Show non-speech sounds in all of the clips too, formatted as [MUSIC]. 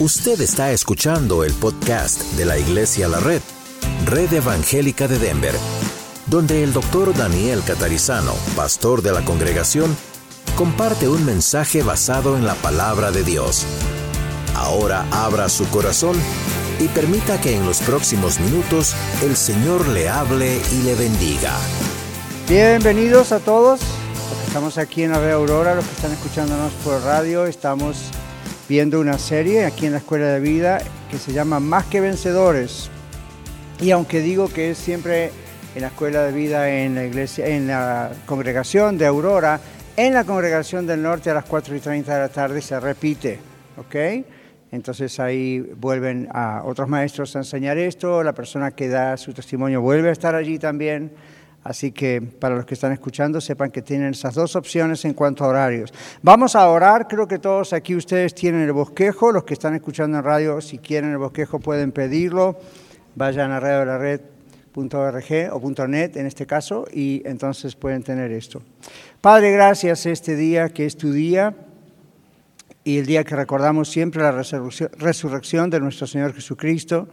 Usted está escuchando el podcast de la Iglesia La Red, Red Evangélica de Denver, donde el doctor Daniel Catarizano, pastor de la congregación, comparte un mensaje basado en la palabra de Dios. Ahora abra su corazón y permita que en los próximos minutos el Señor le hable y le bendiga. Bienvenidos a todos. Estamos aquí en Ave Aurora, los que están escuchándonos por radio, estamos viendo una serie aquí en la Escuela de Vida que se llama Más que Vencedores. Y aunque digo que es siempre en la Escuela de Vida en la iglesia, en la congregación de Aurora, en la congregación del norte a las 4 y 30 de la tarde se repite, ¿ok? Entonces ahí vuelven otros maestros a enseñar esto, la persona que da su testimonio vuelve a estar allí también. Así que para los que están escuchando, sepan que tienen esas dos opciones en cuanto a horarios. Vamos a orar, creo que todos aquí ustedes tienen el bosquejo, los que están escuchando en radio, si quieren el bosquejo pueden pedirlo, vayan a red.org o .net en este caso y entonces pueden tener esto. Padre, gracias este día que es tu día y el día que recordamos siempre la resurrección de nuestro Señor Jesucristo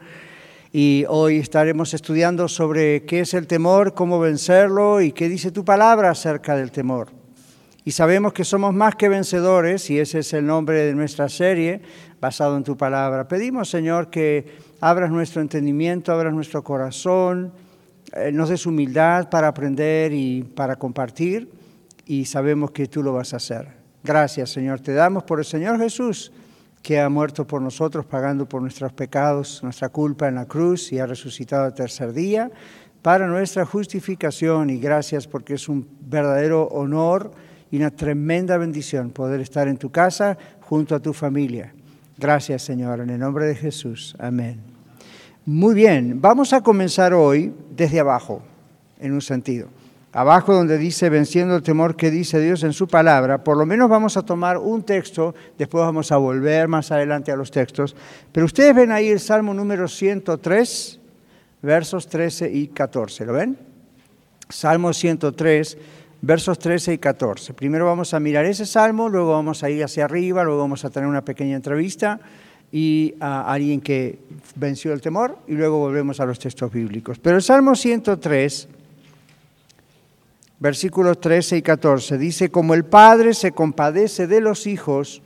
y hoy estaremos estudiando sobre qué es el temor, cómo vencerlo y qué dice tu palabra acerca del temor. Y sabemos que somos más que vencedores y ese es el nombre de nuestra serie basado en tu palabra. Pedimos, Señor, que abras nuestro entendimiento, abras nuestro corazón, eh, nos des humildad para aprender y para compartir y sabemos que tú lo vas a hacer. Gracias, Señor. Te damos por el Señor Jesús que ha muerto por nosotros, pagando por nuestros pecados, nuestra culpa en la cruz y ha resucitado el tercer día para nuestra justificación. Y gracias porque es un verdadero honor y una tremenda bendición poder estar en tu casa junto a tu familia. Gracias Señor, en el nombre de Jesús. Amén. Muy bien, vamos a comenzar hoy desde abajo, en un sentido abajo donde dice venciendo el temor que dice Dios en su palabra, por lo menos vamos a tomar un texto, después vamos a volver más adelante a los textos, pero ustedes ven ahí el Salmo número 103, versos 13 y 14, ¿lo ven? Salmo 103, versos 13 y 14. Primero vamos a mirar ese salmo, luego vamos a ir hacia arriba, luego vamos a tener una pequeña entrevista y a alguien que venció el temor y luego volvemos a los textos bíblicos. Pero el Salmo 103 versículos 13 y 14. Dice, como el Padre se compadece de los hijos,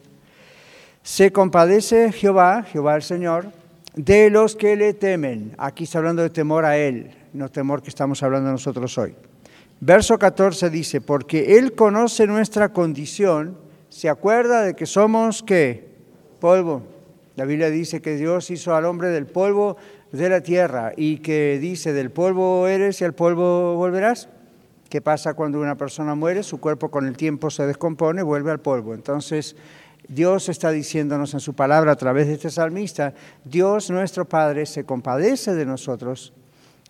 se compadece Jehová, Jehová el Señor, de los que le temen. Aquí está hablando de temor a Él, no temor que estamos hablando nosotros hoy. Verso 14 dice, porque Él conoce nuestra condición, se acuerda de que somos, ¿qué? Polvo. La Biblia dice que Dios hizo al hombre del polvo de la tierra y que dice, del polvo eres y al polvo volverás. ¿Qué pasa cuando una persona muere? Su cuerpo con el tiempo se descompone, vuelve al polvo. Entonces, Dios está diciéndonos en su palabra a través de este salmista, Dios nuestro Padre se compadece de nosotros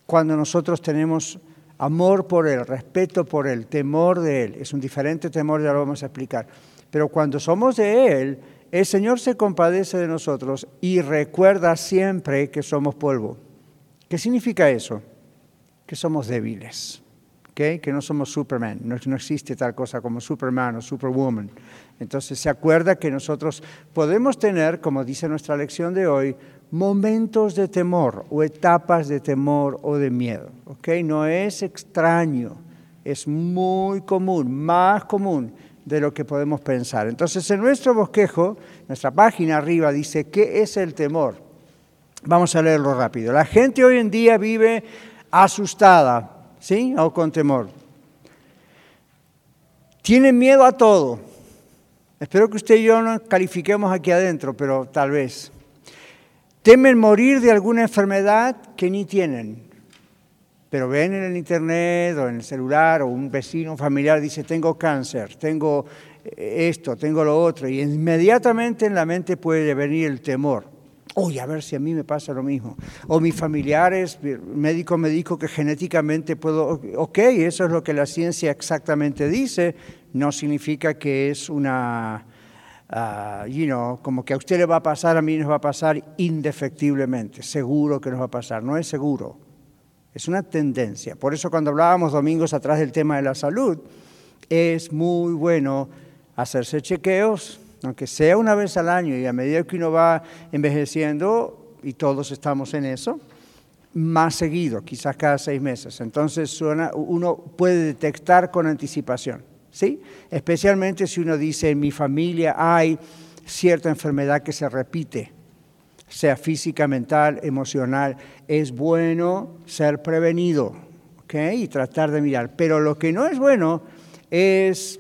cuando nosotros tenemos amor por Él, respeto por Él, temor de Él. Es un diferente temor, ya lo vamos a explicar. Pero cuando somos de Él, el Señor se compadece de nosotros y recuerda siempre que somos polvo. ¿Qué significa eso? Que somos débiles que no somos Superman, no, no, existe tal cosa como Superman o Superwoman. Entonces se acuerda que nosotros podemos tener, como dice nuestra lección de hoy, momentos de temor o etapas de temor o de miedo. ¿okay? No es extraño, es muy común, más común de lo que podemos pensar. Entonces en nuestro bosquejo, nuestra página arriba dice, ¿qué es el temor? Vamos a leerlo rápido. La gente hoy en día vive asustada ¿sí? O con temor. Tienen miedo a todo. Espero que usted y yo no califiquemos aquí adentro, pero tal vez. Temen morir de alguna enfermedad que ni tienen, pero ven en el internet o en el celular o un vecino un familiar dice, tengo cáncer, tengo esto, tengo lo otro, y inmediatamente en la mente puede venir el temor. Uy, a ver si a mí me pasa lo mismo. O mis familiares, el médico me dijo que genéticamente puedo, ok, eso es lo que la ciencia exactamente dice, no significa que es una, uh, you know, como que a usted le va a pasar, a mí nos va a pasar indefectiblemente, seguro que nos va a pasar, no es seguro, es una tendencia. Por eso cuando hablábamos domingos atrás del tema de la salud, es muy bueno hacerse chequeos, aunque sea una vez al año y a medida que uno va envejeciendo, y todos estamos en eso, más seguido, quizás cada seis meses. Entonces uno puede detectar con anticipación, ¿sí? Especialmente si uno dice, en mi familia hay cierta enfermedad que se repite, sea física, mental, emocional, es bueno ser prevenido, ¿ok? Y tratar de mirar. Pero lo que no es bueno es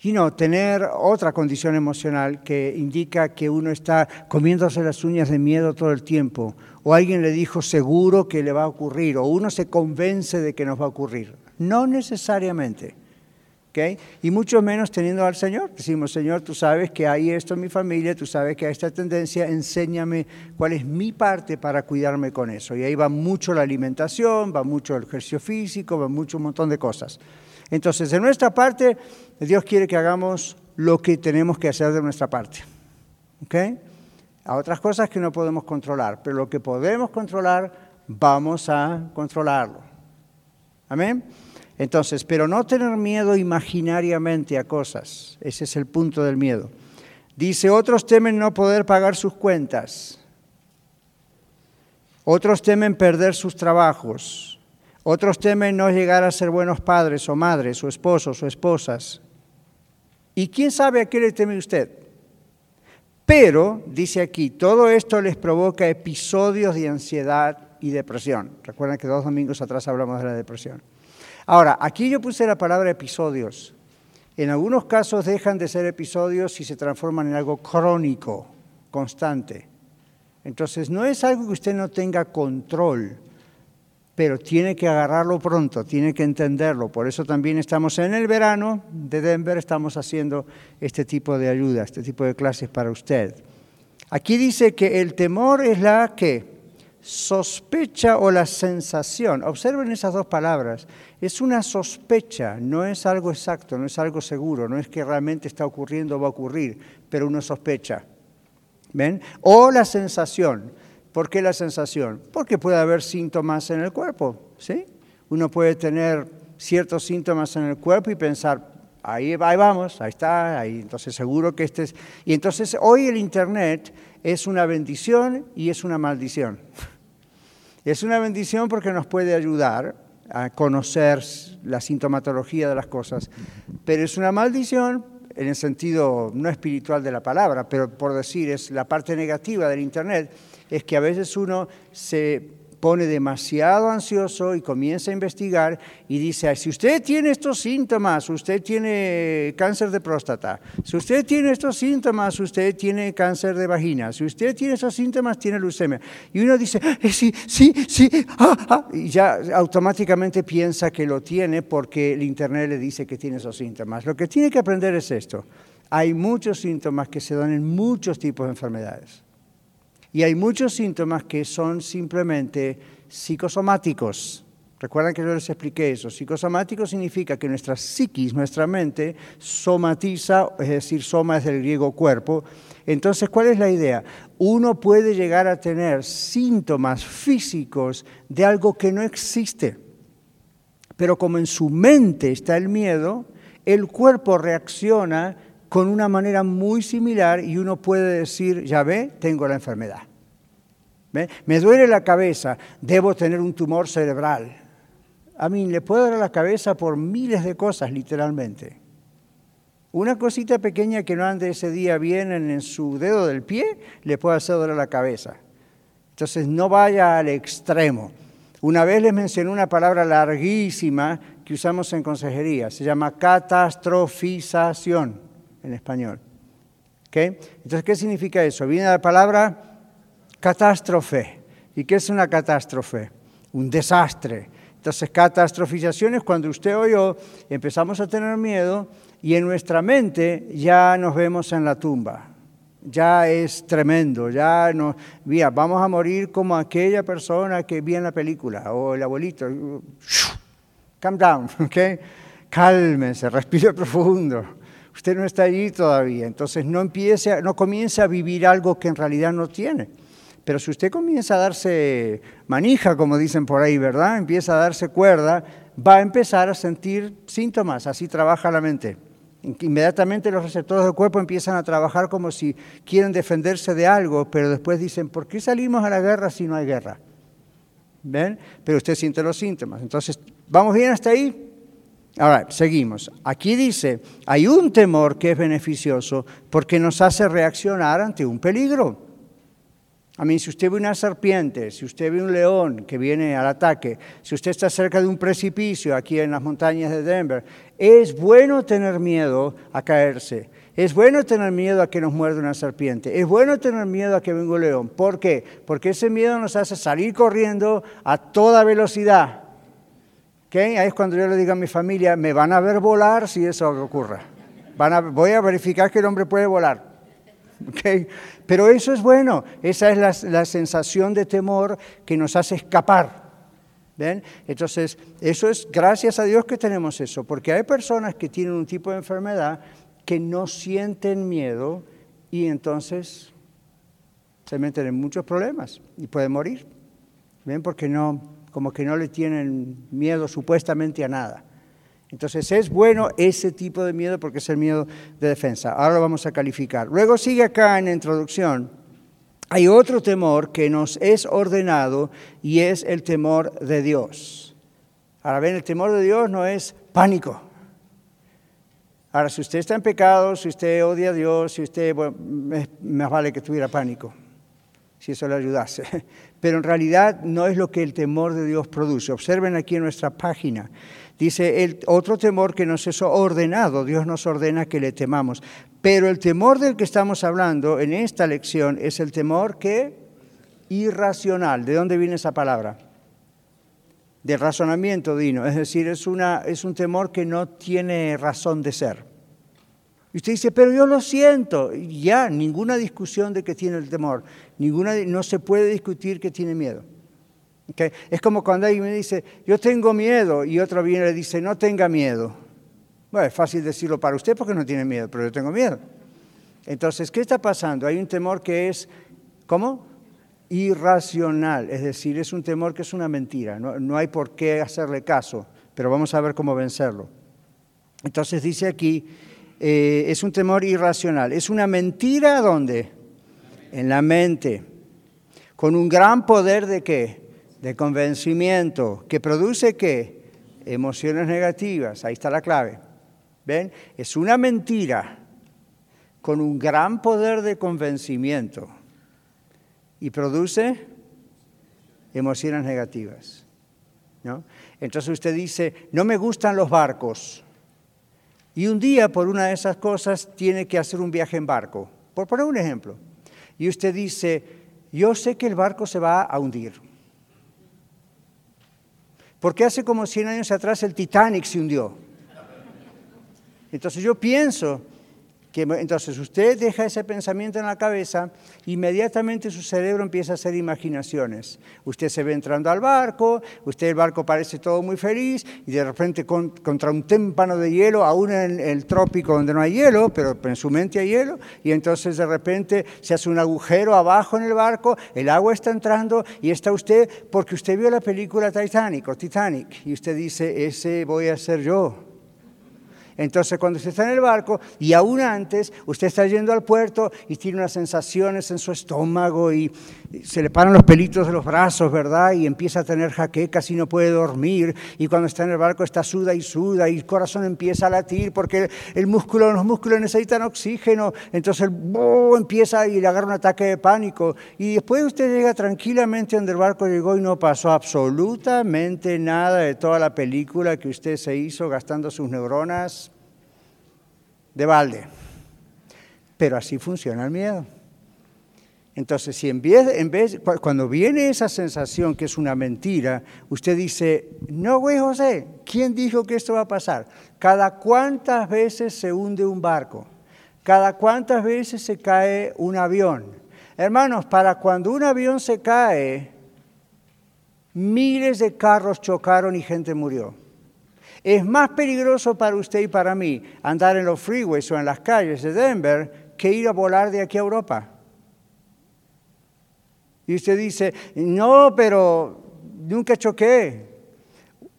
you know, tener otra condición emocional que indica que uno está comiéndose las uñas de miedo todo el tiempo, o alguien le dijo seguro que le va a ocurrir, o uno se convence de que nos va a ocurrir. No necesariamente. ¿okay? Y mucho menos teniendo al Señor. Decimos, Señor, tú sabes que hay esto en mi familia, tú sabes que hay esta tendencia, enséñame cuál es mi parte para cuidarme con eso. Y ahí va mucho la alimentación, va mucho el ejercicio físico, va mucho un montón de cosas. Entonces, de nuestra parte, Dios quiere que hagamos lo que tenemos que hacer de nuestra parte. ¿Ok? A otras cosas que no podemos controlar, pero lo que podemos controlar, vamos a controlarlo. Amén. Entonces, pero no tener miedo imaginariamente a cosas. Ese es el punto del miedo. Dice, otros temen no poder pagar sus cuentas. Otros temen perder sus trabajos. Otros temen no llegar a ser buenos padres o madres o esposos o esposas. ¿Y quién sabe a qué le teme usted? Pero, dice aquí, todo esto les provoca episodios de ansiedad y depresión. Recuerden que dos domingos atrás hablamos de la depresión. Ahora, aquí yo puse la palabra episodios. En algunos casos dejan de ser episodios y se transforman en algo crónico, constante. Entonces, no es algo que usted no tenga control pero tiene que agarrarlo pronto, tiene que entenderlo. Por eso también estamos en el verano de Denver, estamos haciendo este tipo de ayuda, este tipo de clases para usted. Aquí dice que el temor es la que sospecha o la sensación. Observen esas dos palabras. Es una sospecha, no es algo exacto, no es algo seguro, no es que realmente está ocurriendo o va a ocurrir, pero uno sospecha. ¿Ven? O la sensación. ¿Por qué la sensación? Porque puede haber síntomas en el cuerpo, ¿sí? Uno puede tener ciertos síntomas en el cuerpo y pensar, ahí, vamos, ahí está, ahí, entonces seguro que este es... Y entonces hoy el Internet es una bendición y es una maldición. Es una bendición porque nos puede ayudar a conocer la sintomatología de las cosas, pero es una maldición en el sentido no espiritual de la palabra, pero por decir, es la parte negativa del Internet, es que a veces uno se pone demasiado ansioso y comienza a investigar y dice, si usted tiene estos síntomas, usted tiene cáncer de próstata, si usted tiene estos síntomas, usted tiene cáncer de vagina, si usted tiene esos síntomas, tiene leucemia. Y uno dice, eh, sí, sí, sí, ah, ah", y ya automáticamente piensa que lo tiene porque el Internet le dice que tiene esos síntomas. Lo que tiene que aprender es esto. Hay muchos síntomas que se dan en muchos tipos de enfermedades. Y hay muchos síntomas que son simplemente psicosomáticos. Recuerdan que yo les expliqué eso. Psicosomático significa que nuestra psiquis, nuestra mente, somatiza, es decir, soma es del griego cuerpo. Entonces, ¿cuál es la idea? Uno puede llegar a tener síntomas físicos de algo que no existe. Pero como en su mente está el miedo, el cuerpo reacciona con una manera muy similar y uno puede decir, ya ve, tengo la enfermedad. Me duele la cabeza, debo tener un tumor cerebral. A mí le puede dar la cabeza por miles de cosas, literalmente. Una cosita pequeña que no ande ese día bien en su dedo del pie, le puede hacer doler la cabeza. Entonces no vaya al extremo. Una vez les mencioné una palabra larguísima que usamos en consejería, se llama catastrofización en español. Entonces, ¿qué significa eso? Viene la palabra catástrofe. ¿Y qué es una catástrofe? Un desastre. Entonces, catastrofización es cuando usted o yo empezamos a tener miedo y en nuestra mente ya nos vemos en la tumba. Ya es tremendo, ya no, mira, vamos a morir como aquella persona que vi en la película o el abuelito. [LAUGHS] Calm down, [LAUGHS] ¿ok? Cálmense, respire profundo. Usted no está allí todavía, entonces no empiece, no comience a vivir algo que en realidad no tiene. Pero si usted comienza a darse manija, como dicen por ahí, ¿verdad? Empieza a darse cuerda, va a empezar a sentir síntomas, así trabaja la mente. Inmediatamente los receptores del cuerpo empiezan a trabajar como si quieren defenderse de algo, pero después dicen, ¿por qué salimos a la guerra si no hay guerra? ¿Ven? Pero usted siente los síntomas. Entonces, ¿vamos bien hasta ahí? Ahora, seguimos. Aquí dice, hay un temor que es beneficioso porque nos hace reaccionar ante un peligro. A mí, si usted ve una serpiente, si usted ve un león que viene al ataque, si usted está cerca de un precipicio aquí en las montañas de Denver, es bueno tener miedo a caerse. Es bueno tener miedo a que nos muerda una serpiente. Es bueno tener miedo a que venga un león. ¿Por qué? Porque ese miedo nos hace salir corriendo a toda velocidad. Ahí es cuando yo le digo a mi familia, me van a ver volar si eso ocurra. Van voy a verificar que el hombre puede volar. Pero eso es bueno, esa es la, sensación de temor que nos hace escapar. ¿Ven? Entonces, eso es gracias a Dios que tenemos eso, porque hay personas que tienen un tipo de enfermedad que no sienten miedo y entonces se meten en muchos problemas y pueden morir. ¿Ven? Porque no, como que no le tienen miedo supuestamente a nada. Entonces es bueno ese tipo de miedo porque es el miedo de defensa. Ahora lo vamos a calificar. Luego sigue acá en la introducción. Hay otro temor que nos es ordenado y es el temor de Dios. Ahora ven, el temor de Dios no es pánico. Ahora, si usted está en pecado, si usted odia a Dios, si usted, bueno, más vale que tuviera pánico, si eso le ayudase. [LAUGHS] Pero en realidad no es lo que el temor de Dios produce. Observen aquí en nuestra página. Dice, el otro temor que nos es ordenado, Dios nos ordena que le temamos. Pero el temor del que estamos hablando en esta lección es el temor que irracional. ¿De dónde viene esa palabra? De razonamiento, Dino. Es decir, es, una, es un temor que no tiene razón de ser. Y usted dice, pero yo lo siento. Ya, ninguna discusión de que tiene el temor. Ninguna, no se puede discutir que tiene miedo. Es como cuando alguien me dice, yo tengo miedo, y otro viene y le dice, no tenga miedo. Bueno, es fácil decirlo para usted porque no tiene miedo, pero yo tengo miedo. Entonces, ¿qué está pasando? Hay un temor que es, ¿cómo? Irracional, es decir, es un temor que es una mentira, no, hay por qué hacerle caso, pero vamos a ver cómo vencerlo. Entonces dice aquí, eh, es un temor irracional, es una mentira ¿dónde? En la mente, con un gran poder de qué? De convencimiento, que produce qué? Emociones negativas, ahí está la clave. ¿Ven? Es una mentira con un gran poder de convencimiento y produce emociones negativas. ¿no? Entonces usted dice, no me gustan los barcos. Y un día, por una de esas cosas, tiene que hacer un viaje en barco. Por poner un ejemplo. Y usted dice, yo sé que el barco se va a hundir. Porque hace como 100 años atrás el Titanic se hundió. Entonces yo pienso que entonces usted deja ese pensamiento en la cabeza, inmediatamente su cerebro empieza a hacer imaginaciones. Usted se ve entrando al barco, usted el barco parece todo muy feliz y de repente contra un témpano de hielo, aún en el trópico donde no hay hielo, pero en su mente hay hielo, y entonces de repente se hace un agujero abajo en el barco, el agua está entrando y está usted porque usted vio la película Titanic Titanic y usted dice, ese voy a ser yo. Entonces, cuando usted está en el barco y aún antes, usted está yendo al puerto y tiene unas sensaciones en su estómago y se le paran los pelitos de los brazos, ¿verdad? Y empieza a tener jaquecas y no puede dormir. Y cuando está en el barco está suda y suda y el corazón empieza a latir porque el músculo, los músculos necesitan oxígeno. Entonces el empieza y le agarra un ataque de pánico. Y después usted llega tranquilamente donde el barco llegó y no pasó absolutamente nada de toda la película que usted se hizo gastando sus neuronas de balde. Pero así funciona el miedo. Entonces, si en vez, cuando viene esa sensación que es una mentira, usted dice, no, güey José, ¿quién dijo que esto va a pasar? Cada cuántas veces se hunde un barco, cada cuántas veces se cae un avión. Hermanos, para cuando un avión se cae, miles de carros chocaron y gente murió. Es más peligroso para usted y para mí andar en los freeways o en las calles de Denver que ir a volar de aquí a Europa. Y usted dice, no, pero nunca choqué.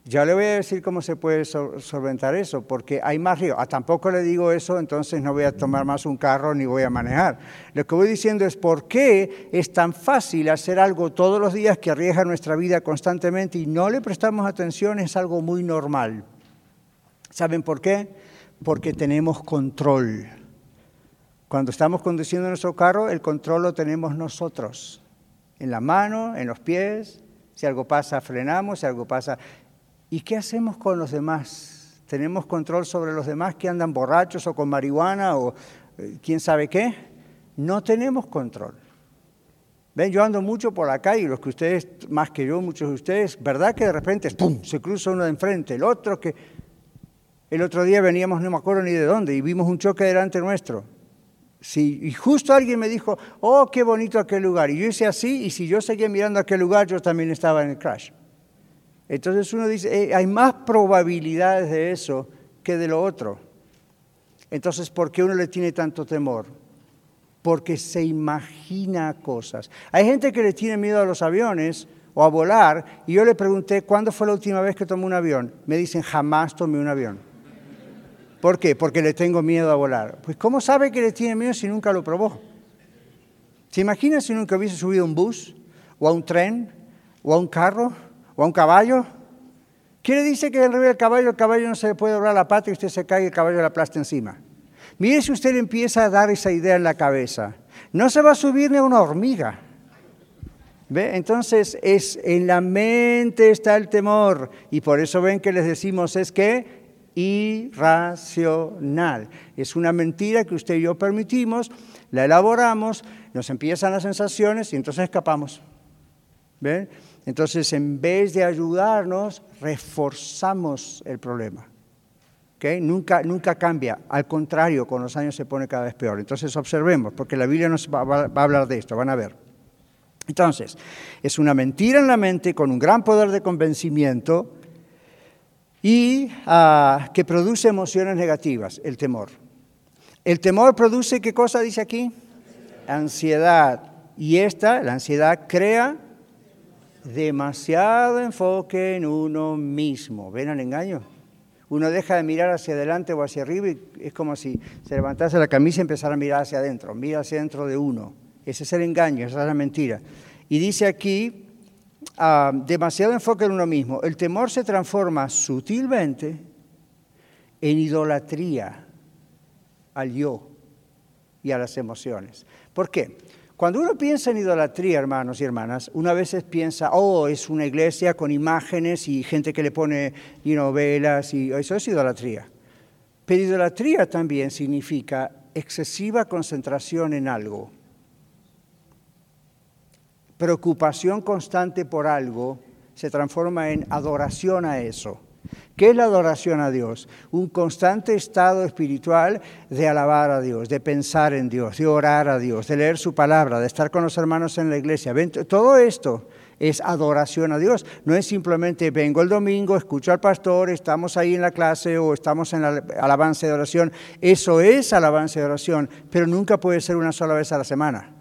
Ya le voy a decir cómo se puede solventar eso, porque hay más río. A tampoco le digo eso, entonces no voy a tomar más un carro ni voy a manejar. Lo que voy diciendo es por qué es tan fácil hacer algo todos los días que arriesga nuestra vida constantemente y no le prestamos atención, es algo muy normal. ¿Saben por qué? Porque tenemos control. Cuando estamos conduciendo nuestro carro, el control lo tenemos nosotros. En la mano, en los pies. Si algo pasa, frenamos. Si algo pasa, ¿Y qué hacemos con los demás? ¿Tenemos control sobre los demás que andan borrachos o con marihuana o eh, quién sabe qué? No tenemos control. Ven, yo ando mucho por la calle, los que ustedes, más que yo, muchos de ustedes, ¿verdad que de repente, ¡pum!, se cruza uno de enfrente, el otro que... El otro día veníamos, no me acuerdo ni de dónde, y vimos un choque delante nuestro. Y justo alguien me dijo, oh, qué bonito aquel lugar. Y yo hice así, y si yo seguía mirando aquel lugar, yo también estaba en el crash. Entonces uno dice, eh, hay más probabilidades de eso que de lo otro. Entonces, ¿por qué uno le tiene tanto temor? Porque se imagina cosas. Hay gente que le tiene miedo a los aviones o a volar, y yo le pregunté, ¿cuándo fue la última vez que tomé un avión? Me dicen, jamás tomé un avión. ¿Por qué? Porque le tengo miedo a volar. Pues ¿cómo sabe que le tiene miedo si nunca lo probó? ¿Se imagina si nunca hubiese subido a un bus, o a un tren, o a un carro? ¿O a un caballo? ¿Quién le dice que revés del caballo, el caballo no se le puede doblar la pata y usted se cae y el caballo la aplasta encima? Mire si usted le empieza a dar esa idea en la cabeza. No se va a subir ni a una hormiga. ¿Ve? Entonces, es, en la mente está el temor. Y por eso ven que les decimos es que irracional. Es una mentira que usted y yo permitimos, la elaboramos, nos empiezan las sensaciones y entonces escapamos. Entonces, en vez de ayudarnos, reforzamos el problema. Nunca, nunca cambia, al contrario, con los años se pone cada vez peor. Entonces, observemos, porque la Biblia nos va, a hablar de esto, van a ver. Entonces, es una mentira en la mente con un gran poder de convencimiento y ah, que produce emociones negativas, el temor. El temor produce, ¿qué cosa dice aquí? Ansiedad. Y esta, la ansiedad, crea demasiado enfoque en uno mismo. ¿Ven el engaño? Uno deja de mirar hacia adelante o hacia arriba y es como si se levantase la camisa y empezara a mirar hacia adentro. Mira hacia adentro de uno. Ese es el engaño, esa es la mentira. Y dice aquí, ah, demasiado enfoque en uno mismo. El temor se transforma sutilmente en idolatría al yo y a las emociones. ¿Por qué? Cuando uno piensa en idolatría, hermanos y hermanas, uno a veces piensa, oh, es una iglesia con imágenes y gente que le pone velas y eso es idolatría. Pero idolatría también significa excesiva concentración en algo. Preocupación constante por algo se transforma en adoración a eso. ¿Qué es la adoración a Dios? Un constante estado espiritual de alabar a Dios, de pensar en Dios, de orar a Dios, de leer su palabra, de estar con los hermanos en la iglesia. Todo esto es adoración a Dios. No es simplemente vengo el domingo, escucho al pastor, estamos ahí en la clase o estamos en la alabanza de oración. Eso es alabanza de oración, pero nunca puede ser una sola vez a la semana.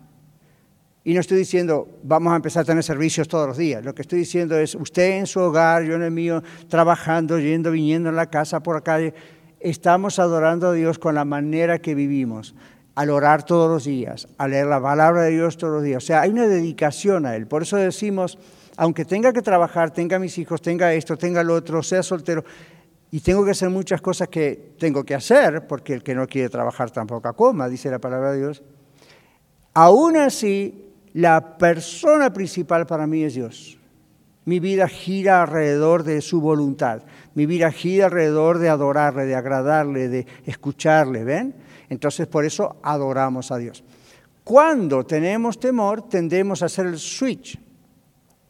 Y no estoy diciendo, vamos a empezar a tener servicios todos los días. Lo que estoy diciendo es, usted en su hogar, yo en el mío, trabajando, yendo, viniendo en la casa, por la calle, estamos adorando a Dios con la manera que vivimos, al orar todos los días, a leer la palabra de Dios todos los días. O sea, hay una dedicación a Él. Por eso decimos, aunque tenga que trabajar, tenga mis hijos, tenga esto, tenga lo otro, sea soltero, y tengo que hacer muchas cosas que tengo que hacer, porque el que no quiere trabajar tampoco coma, dice la palabra de Dios. Aún así, la persona principal para mí es Dios. Mi vida gira alrededor de su voluntad. Mi vida gira alrededor de adorarle, de agradarle, de escucharle, ¿ven? Entonces por eso adoramos a Dios. Cuando tenemos temor, tendemos a hacer el switch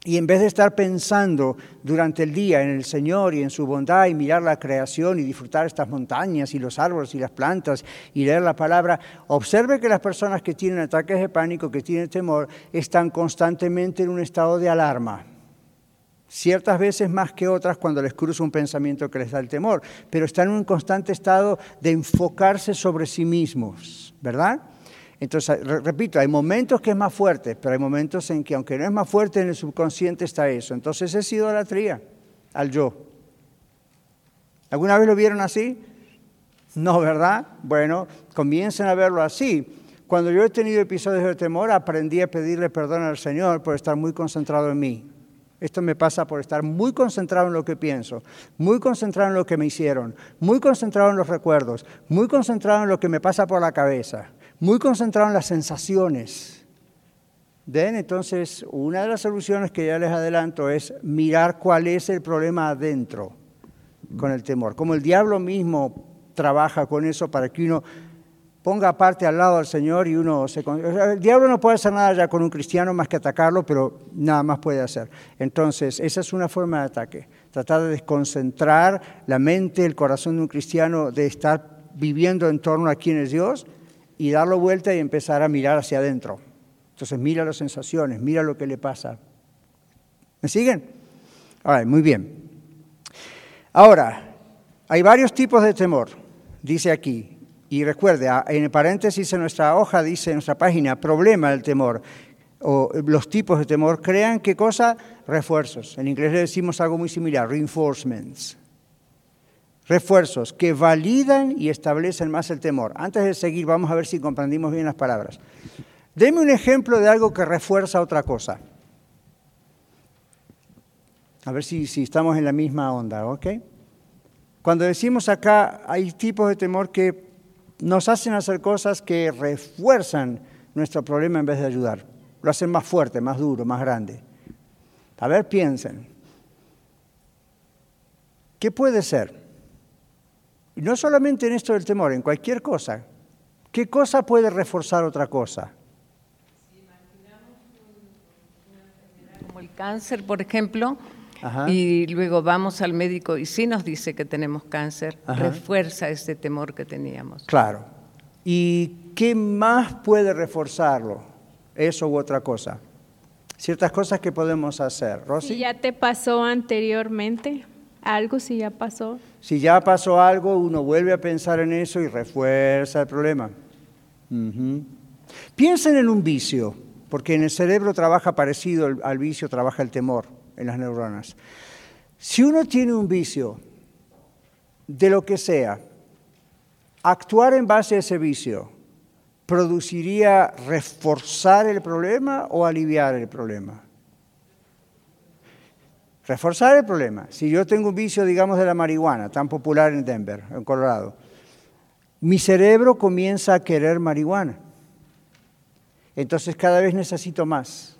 y en vez de estar pensando durante el día en el Señor y en su bondad y mirar la creación y disfrutar estas montañas y los árboles y las plantas y leer la palabra, observe que las personas que tienen ataques de pánico, que tienen temor, están constantemente en un estado de alarma. Ciertas veces más que otras cuando les cruza un pensamiento que les da el temor, pero están en un constante estado de enfocarse sobre sí mismos, ¿verdad? Entonces, repito, hay momentos que es más fuerte, pero hay momentos en que aunque no es más fuerte en el subconsciente está eso. Entonces es idolatría al yo. ¿Alguna vez lo vieron así? No, ¿verdad? Bueno, comiencen a verlo así. Cuando yo he tenido episodios de temor, aprendí a pedirle perdón al Señor por estar muy concentrado en mí. Esto me pasa por estar muy concentrado en lo que pienso, muy concentrado en lo que me hicieron, muy concentrado en los recuerdos, muy concentrado en lo que me pasa por la cabeza, muy concentrado en las sensaciones. ¿Ven? Entonces, una de las soluciones que ya les adelanto es mirar cuál es el problema adentro con el temor. Como el diablo mismo trabaja con eso para que uno ponga aparte al lado al Señor y uno se... El diablo no puede hacer nada ya con un cristiano más que atacarlo, pero nada más puede hacer. Entonces, esa es una forma de ataque. Tratar de desconcentrar la mente, el corazón de un cristiano de estar viviendo en torno a quién es Dios y darlo vuelta y empezar a mirar hacia adentro. Entonces, mira las sensaciones, mira lo que le pasa. ¿Me siguen? Ahora, muy bien. Ahora, hay varios tipos de temor, dice aquí. Y recuerde, en paréntesis en nuestra hoja dice, en nuestra página, problema del temor, o los tipos de temor, crean qué cosa? Refuerzos. En inglés le decimos algo muy similar, reinforcements. Refuerzos que validan y establecen más el temor. Antes de seguir, vamos a ver si comprendimos bien las palabras. Deme un ejemplo de algo que refuerza otra cosa. A ver si, si estamos en la misma onda, ¿ok? Cuando decimos acá, hay tipos de temor que nos hacen hacer cosas que refuerzan nuestro problema en vez de ayudar. Lo hacen más fuerte, más duro, más grande. A ver, piensen. ¿Qué puede ser? Y no solamente en esto del temor, en cualquier cosa. ¿Qué cosa puede reforzar otra cosa? Como el cáncer, por ejemplo, y luego vamos al médico y si nos dice que tenemos cáncer, refuerza ese temor que teníamos. Claro. ¿Y qué más puede reforzarlo? Eso u otra cosa. Ciertas cosas que podemos hacer. Rosy. Si ya te pasó anteriormente, algo si ya pasó. Si ya pasó algo, uno vuelve a pensar en eso y refuerza el problema. Piensen en un vicio, porque en el cerebro trabaja parecido al vicio, trabaja el temor en las neuronas. Si uno tiene un vicio de lo que sea, actuar en base a ese vicio produciría reforzar el problema o aliviar el problema. Reforzar el problema. Si yo tengo un vicio, digamos, de la marihuana, tan popular en Denver, en Colorado, mi cerebro comienza a querer marihuana. Entonces cada vez necesito más.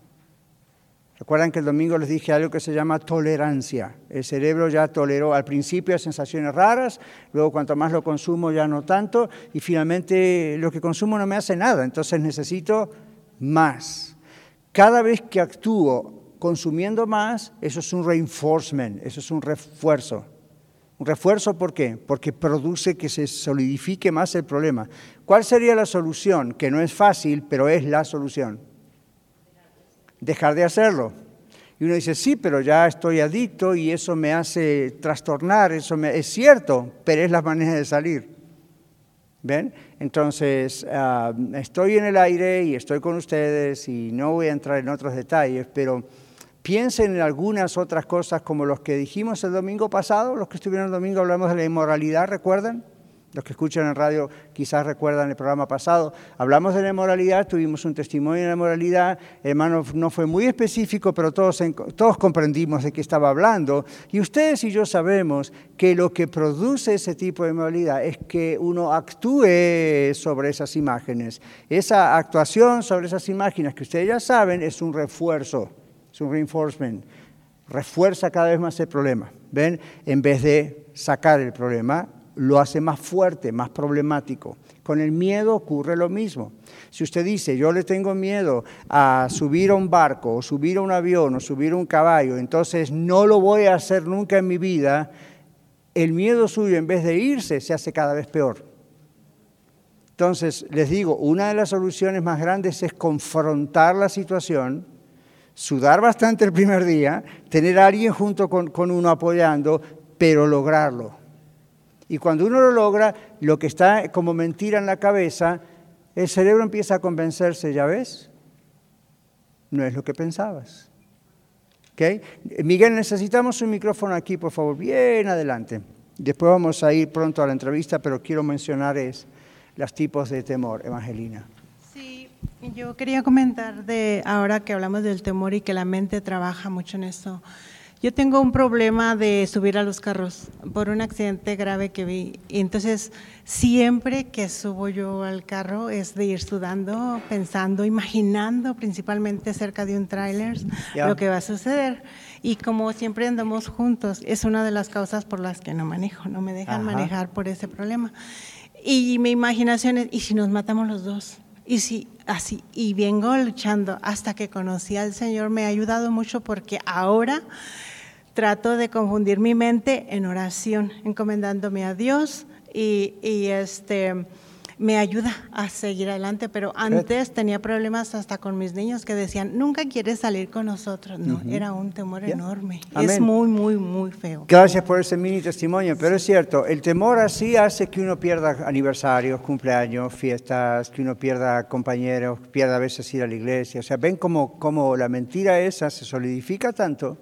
Recuerdan que el domingo les dije algo que se llama tolerancia. El cerebro ya toleró al principio sensaciones raras, luego cuanto más lo consumo ya no tanto, y finalmente lo que consumo no me hace nada, entonces necesito más. Cada vez que actúo consumiendo más, eso es un reinforcement, eso es un refuerzo. ¿Un refuerzo por qué? Porque produce que se solidifique más el problema. ¿Cuál sería la solución? Que no es fácil, pero es la solución dejar de hacerlo. Y uno dice, sí, pero ya estoy adicto y eso me hace trastornar, eso me... es cierto, pero es la manera de salir. ¿Ven? Entonces, ah, estoy en el aire y estoy con ustedes y no voy a entrar en otros detalles, pero piensen en algunas otras cosas como los que dijimos el domingo pasado, los que estuvieron el domingo hablamos de la inmoralidad, ¿recuerdan? Los que escuchan en radio quizás recuerdan el programa pasado. Hablamos de la moralidad, tuvimos un testimonio de la moralidad. Hermano, no fue muy específico, pero todos, todos comprendimos de qué estaba hablando. Y ustedes y yo sabemos que lo que produce ese tipo de moralidad es que uno actúe sobre esas imágenes. Esa actuación sobre esas imágenes que ustedes ya saben es un refuerzo, un reinforcement. Refuerza cada vez más el problema. ¿Ven? En vez de sacar el problema, lo hace más fuerte, más problemático. Con el miedo ocurre lo mismo. Si usted dice, yo le tengo miedo a subir a un barco, o subir a un avión, o subir a un caballo, entonces no lo voy a hacer nunca en mi vida, el miedo suyo en vez de irse se hace cada vez peor. Entonces, les digo, una de las soluciones más grandes es confrontar la situación, sudar bastante el primer día, tener a alguien junto con, uno apoyando, pero lograrlo. Y cuando uno lo logra, lo que está como mentira en la cabeza, el cerebro empieza a convencerse, ¿ya ves? No es lo que pensabas. ¿Okay? Miguel, necesitamos un micrófono aquí, por favor, bien adelante. Después vamos a ir pronto a la entrevista, pero quiero mencionar es los tipos de temor, Evangelina. Yo quería comentar de ahora que hablamos del temor y que la mente trabaja mucho en eso. Yo tengo un problema de subir a los carros por un accidente grave que vi. Y entonces, siempre que subo yo al carro es de ir sudando, pensando, imaginando principalmente cerca de un tráiler lo que va a suceder. Y como siempre andamos juntos, es una de las causas por las que no manejo, no me dejan manejar por ese problema. Y mi imaginación es, ¿y si nos matamos los dos? Y si así, y vengo luchando hasta que conocí al Señor, me ha ayudado mucho porque ahora trato de confundir mi mente en oración, encomendándome a Dios y, este me ayuda a seguir adelante, pero antes tenía problemas hasta con mis niños que decían, nunca quieres salir con nosotros. No, era un temor enorme. Es muy, muy, muy feo. Gracias por ese mini testimonio, pero es cierto, el temor así hace que uno pierda aniversarios, cumpleaños, fiestas, que uno pierda compañeros, pierda a veces ir a la iglesia. O sea, ven cómo, cómo la mentira esa se solidifica tanto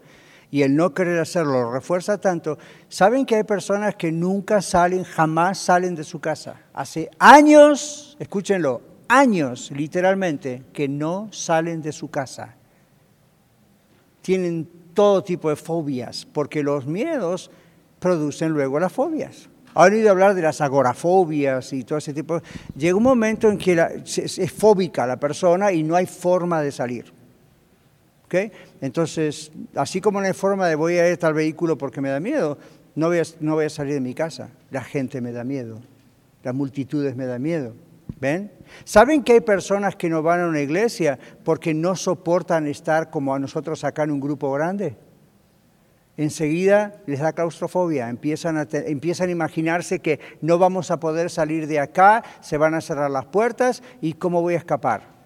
y el no querer hacerlo lo refuerza tanto, saben que hay personas que nunca salen, jamás salen de su casa. Hace años, escúchenlo, años literalmente, que no salen de su casa. Tienen todo tipo de fobias, porque los miedos producen luego las fobias. Han oído hablar de las agorafobias y todo ese tipo. Llega un momento en que es fóbica la persona y no hay forma de salir. Entonces, así como no hay forma de voy a ir tal vehículo porque me da miedo, no voy, a, no voy a salir de mi casa. La gente me da miedo, las multitudes me da miedo. ¿Ven? ¿Saben que hay personas que no van a una iglesia porque no soportan estar como a nosotros acá en un grupo grande? Enseguida les da claustrofobia, empiezan a, empiezan a imaginarse que no vamos a poder salir de acá, se van a cerrar las puertas y cómo voy a escapar.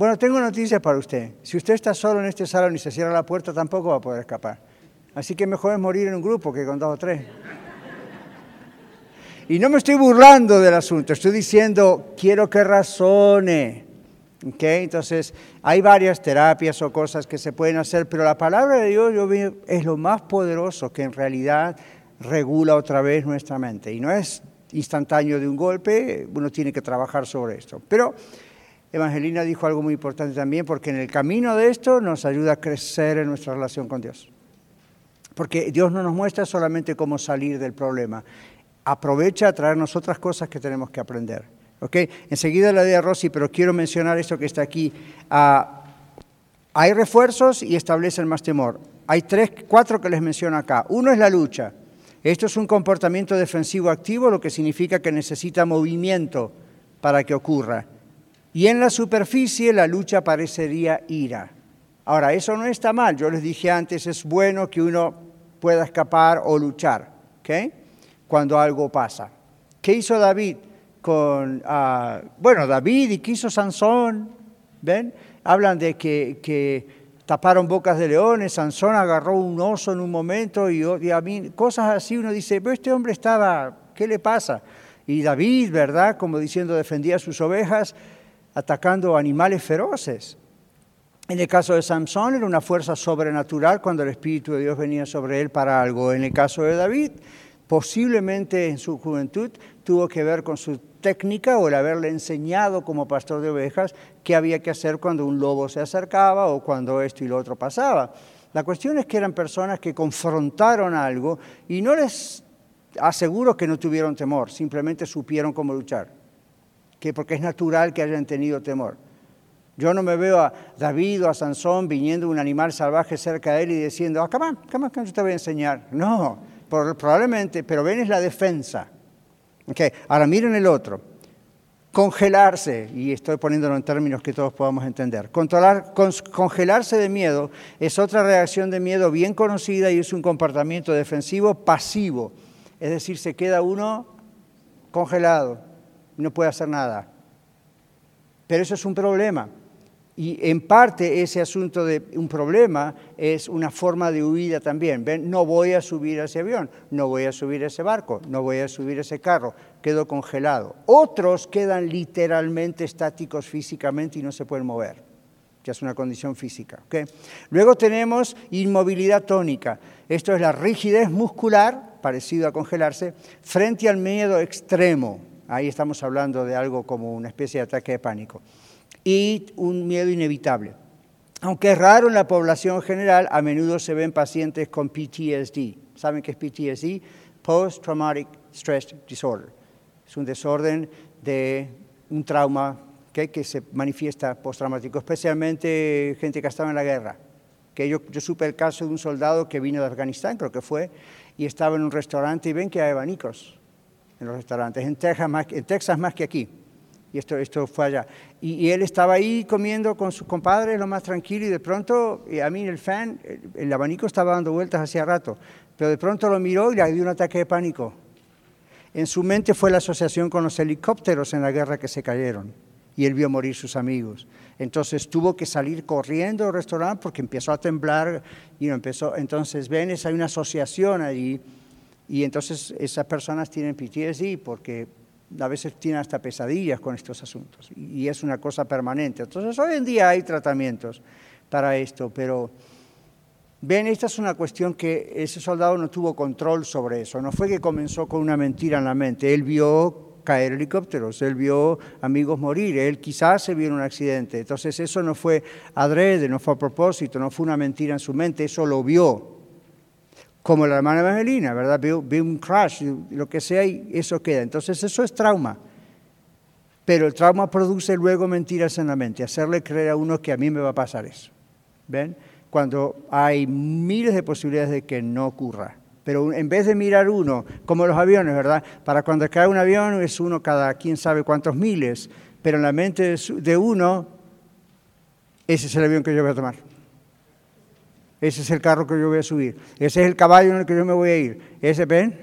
Bueno, tengo noticias para usted. Si usted está solo en este salón y se cierra la puerta, tampoco va a poder escapar. Así que mejor es morir en un grupo que con dos o tres. Y no me estoy burlando del asunto, estoy diciendo, quiero que razone. Entonces, hay varias terapias o cosas que se pueden hacer, pero la palabra de Dios es lo más poderoso que en realidad regula otra vez nuestra mente. Y no es instantáneo de un golpe, uno tiene que trabajar sobre esto. Pero Evangelina dijo algo muy importante también, porque en el camino de esto nos ayuda a crecer en nuestra relación con Dios. Porque Dios no nos muestra solamente cómo salir del problema, aprovecha a traernos otras cosas que tenemos que aprender. ¿okay? Enseguida la de Rosy, pero quiero mencionar esto que está aquí. Ah, hay refuerzos y establecen más temor. Hay tres, cuatro que les menciono acá. Uno es la lucha. Esto es un comportamiento defensivo activo, lo que significa que necesita movimiento para que ocurra. Y en la superficie la lucha parecería ira. Ahora, eso no está mal. Yo les dije antes, es bueno que uno pueda escapar o luchar, ¿ok? Cuando algo pasa. ¿Qué hizo David con, ah, bueno, David y qué hizo Sansón? ¿Ven? Hablan de que, taparon bocas de leones, Sansón agarró un oso en un momento y, y, a mí, cosas así, uno dice, pero este hombre estaba, ¿qué le pasa? Y David, ¿verdad? Como diciendo, defendía sus ovejas, atacando animales feroces. En el caso de Samson era una fuerza sobrenatural cuando el Espíritu de Dios venía sobre él para algo. En el caso de David, posiblemente en su juventud tuvo que ver con su técnica o el haberle enseñado como pastor de ovejas qué había que hacer cuando un lobo se acercaba o cuando esto y lo otro pasaba. La cuestión es que eran personas que confrontaron algo y no les aseguro que no tuvieron temor, simplemente supieron cómo luchar que porque es natural que hayan tenido temor. Yo no me veo a David o a Sansón viniendo un animal salvaje cerca de él y diciendo, come on, come on, yo te voy a enseñar. No, probablemente, pero ven es la defensa. Okay. Ahora miren el otro. Congelarse, y estoy poniéndolo en términos que todos podamos entender. Controlar, congelarse de miedo es otra reacción de miedo bien conocida y es un comportamiento defensivo pasivo. Es decir, se queda uno congelado, no puede hacer nada. Pero eso es un problema. Y en parte ese asunto de un problema es una forma de huida también. ¿Ven? No voy a subir a ese avión, no voy a subir a ese barco, no voy a subir a ese carro, quedo congelado. Otros quedan literalmente estáticos físicamente y no se pueden mover, que es una condición física. Luego tenemos inmovilidad tónica. Esto es la rigidez muscular parecido a congelarse, frente al miedo extremo. Ahí estamos hablando de algo como una especie de ataque de pánico. Y un miedo inevitable. Aunque es raro en la población general, a menudo se ven pacientes con PTSD. ¿Saben qué es PTSD? Post Traumatic Stress Disorder. Es un desorden de un trauma que se manifiesta postraumático, especialmente gente que estaba en la guerra. Que yo, yo supe el caso de un soldado que vino de Afganistán, creo que fue, y estaba en un restaurante y ven que hay abanicos en los restaurantes, en Texas más, que aquí. Y esto, esto fue allá. Y, él estaba ahí comiendo con sus compadres lo más tranquilo y de pronto, a mí el fan, el abanico estaba dando vueltas hacía rato, pero de pronto lo miró y le dio un ataque de pánico. En su mente fue la asociación con los helicópteros en la guerra que se cayeron y él vio morir sus amigos. Entonces tuvo que salir corriendo al restaurante porque empezó a temblar y empezó. Entonces, ven, hay una asociación allí y entonces esas personas tienen PTSD porque a veces tienen hasta pesadillas con estos asuntos y es una cosa permanente. Entonces, hoy en día hay tratamientos para esto, pero ven, esta es una cuestión que ese soldado no tuvo control sobre eso. No fue que comenzó con una mentira en la mente. Él vio caer helicópteros, él vio amigos morir, él quizás se vio en un accidente. Entonces eso no fue adrede, no fue a propósito, no fue una mentira en su mente, eso lo vio. Como la hermana Evangelina, ¿verdad? Vio, un crash, lo que sea, y eso queda. Entonces eso es trauma. Pero el trauma produce luego mentiras en la mente, hacerle creer a uno que a mí me va a pasar eso. ¿Ven? Cuando hay miles de posibilidades de que no ocurra. Pero en vez de mirar uno, como los aviones, ¿verdad? Para cuando cae un avión es uno cada quién sabe cuántos miles, pero en la mente de uno, ese es el avión que yo voy a tomar. Ese es el carro que yo voy a subir. Ese es el caballo en el que yo me voy a ir. ¿Ese ven?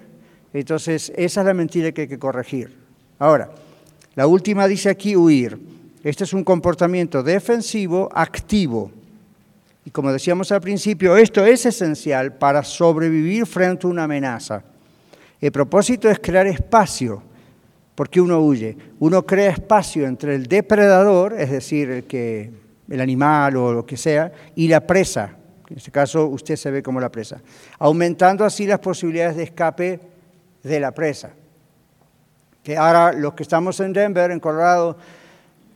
Entonces, esa es la mentira que hay que corregir. Ahora, la última dice aquí huir. Este es un comportamiento defensivo activo. Y como decíamos al principio, esto es esencial para sobrevivir frente a una amenaza. El propósito es crear espacio, porque uno huye. Uno crea espacio entre el depredador, es decir, el, que, el animal o lo que sea, y la presa. En este caso, usted se ve como la presa. Aumentando así las posibilidades de escape de la presa. Que ahora los que estamos en Denver, en Colorado,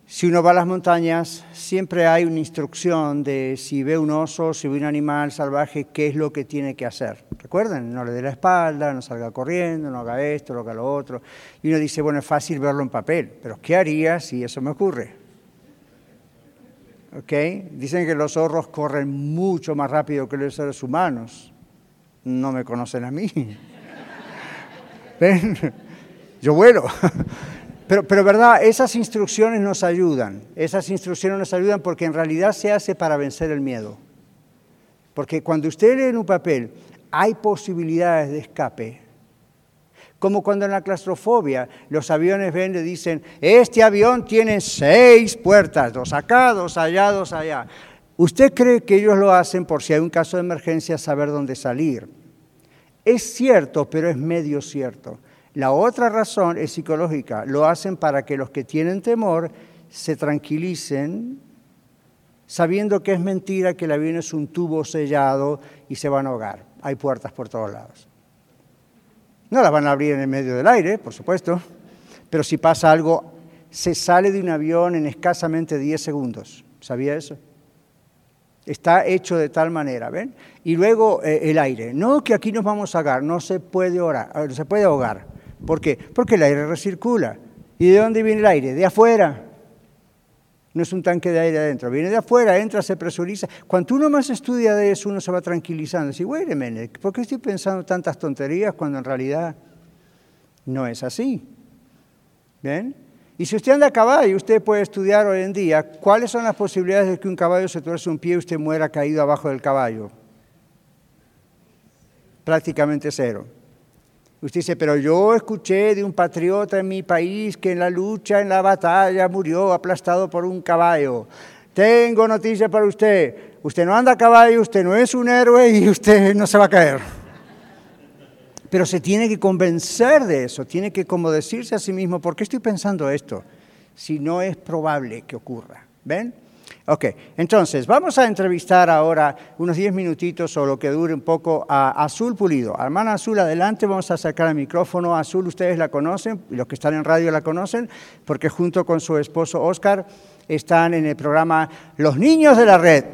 si uno va a las montañas, siempre hay una instrucción de si ve un oso, si ve un animal salvaje, qué es lo que tiene que hacer. Recuerden, no le dé la espalda, no salga corriendo, no haga esto, no haga lo otro. Y uno dice, bueno, es fácil verlo en papel, pero ¿qué haría si eso me ocurre? ¿Ok? Dicen que los zorros corren mucho más rápido que los seres humanos. No me conocen a mí. [LAUGHS] ¿Ven? Yo vuelo. [LAUGHS] Pero, pero verdad, esas instrucciones nos ayudan, esas instrucciones nos ayudan porque en realidad se hace para vencer el miedo. Porque cuando usted lee en un papel, hay posibilidades de escape. Como cuando en la claustrofobia los aviones ven y dicen, este avión tiene seis puertas, dos acá, dos allá, dos allá. ¿Usted cree que ellos lo hacen por si hay un caso de emergencia saber dónde salir? Es cierto, pero es medio cierto. La otra razón es psicológica. Lo hacen para que los que tienen temor se tranquilicen sabiendo que es mentira que el avión es un tubo sellado y se van a ahogar. Hay puertas por todos lados. No las van a abrir en el medio del aire, por supuesto, pero si pasa algo, se sale de un avión en escasamente 10 segundos. ¿Sabía eso? Está hecho de tal manera, ¿ven? Y luego eh, el aire. No que aquí nos vamos a ahogar, no se puede, orar, no se puede ahogar. ¿Por qué? Porque el aire recircula. ¿Y de dónde viene el aire? De afuera. No es un tanque de aire adentro, viene de afuera, entra, se presuriza. Cuando uno más estudia de eso, uno se va tranquilizando. Dice, wait a ¿por qué estoy pensando tantas tonterías cuando en realidad no es así? ¿Ven? Y si usted anda a caballo, usted puede estudiar hoy en día cuáles son las posibilidades de que un caballo se tuerce un pie y usted muera caído abajo del caballo. Prácticamente cero. Usted dice, pero yo escuché de un patriota en mi país que en la lucha, en la batalla, murió aplastado por un caballo. Tengo noticia para usted. Usted no anda a caballo, usted no es un héroe y usted no se va a caer. Pero se tiene que convencer de eso, tiene que como decirse a sí mismo, ¿por qué estoy pensando esto? Si no es probable que ocurra. ¿Ven? Ok, entonces vamos a entrevistar ahora unos 10 minutitos o lo que dure un poco a Azul Pulido. Hermana Azul, adelante, vamos a sacar el micrófono. Azul, ustedes la conocen, los que están en radio la conocen, porque junto con su esposo Oscar están en el programa Los Niños de la Red.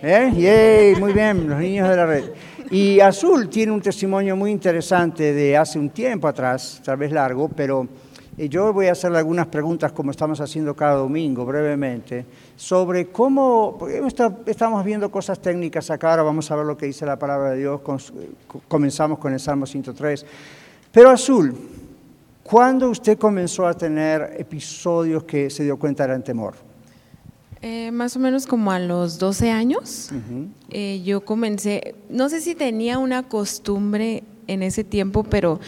¿Eh? muy bien, los niños de la red. Y Azul tiene un testimonio muy interesante de hace un tiempo atrás, tal vez largo, pero eh, yo voy a hacerle algunas preguntas, como estamos haciendo cada domingo, brevemente, sobre cómo, estamos viendo cosas técnicas acá, ahora vamos a ver lo que dice la palabra de Dios, comenzamos con el Salmo 103. Pero Azul, ¿cuándo usted comenzó a tener episodios que se dio cuenta eran temor? Eh, más o menos como a los 12 años, eh, yo comencé, no sé si tenía una costumbre en ese tiempo, pero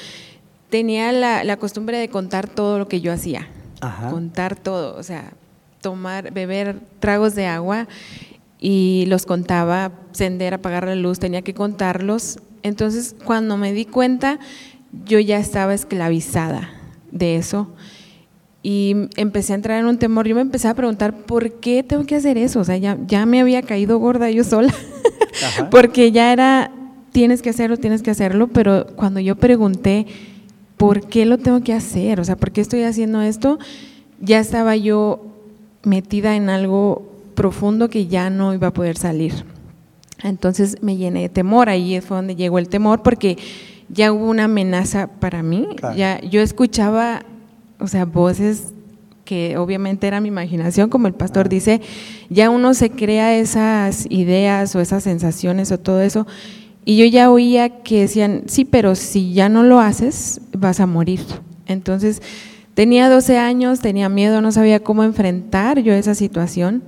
tenía la, costumbre de contar todo lo que yo hacía. Contar todo, o sea, tomar, beber tragos de agua y los contaba, encender, apagar la luz, tenía que contarlos. Entonces, cuando me di cuenta, yo ya estaba esclavizada de eso y empecé a entrar en un temor. Yo me empecé a preguntar, ¿por qué tengo que hacer eso? O sea, ya, ya me había caído gorda yo sola, [LAUGHS] porque ya era, tienes que hacerlo, tienes que hacerlo, pero cuando yo pregunté, ¿por qué lo tengo que hacer? O sea, ¿por qué estoy haciendo esto? Ya estaba yo metida en algo profundo que ya no iba a poder salir. Entonces me llené de temor, ahí fue donde llegó el temor, porque ya hubo una amenaza para mí. Ya, yo escuchaba o sea, voces que obviamente era mi imaginación, como el pastor dice, ya uno se crea esas ideas o esas sensaciones o todo eso, y yo ya oía que decían, sí, pero si ya no lo haces, vas a morir. Entonces, tenía 12 años, tenía miedo, no sabía cómo enfrentar yo esa situación.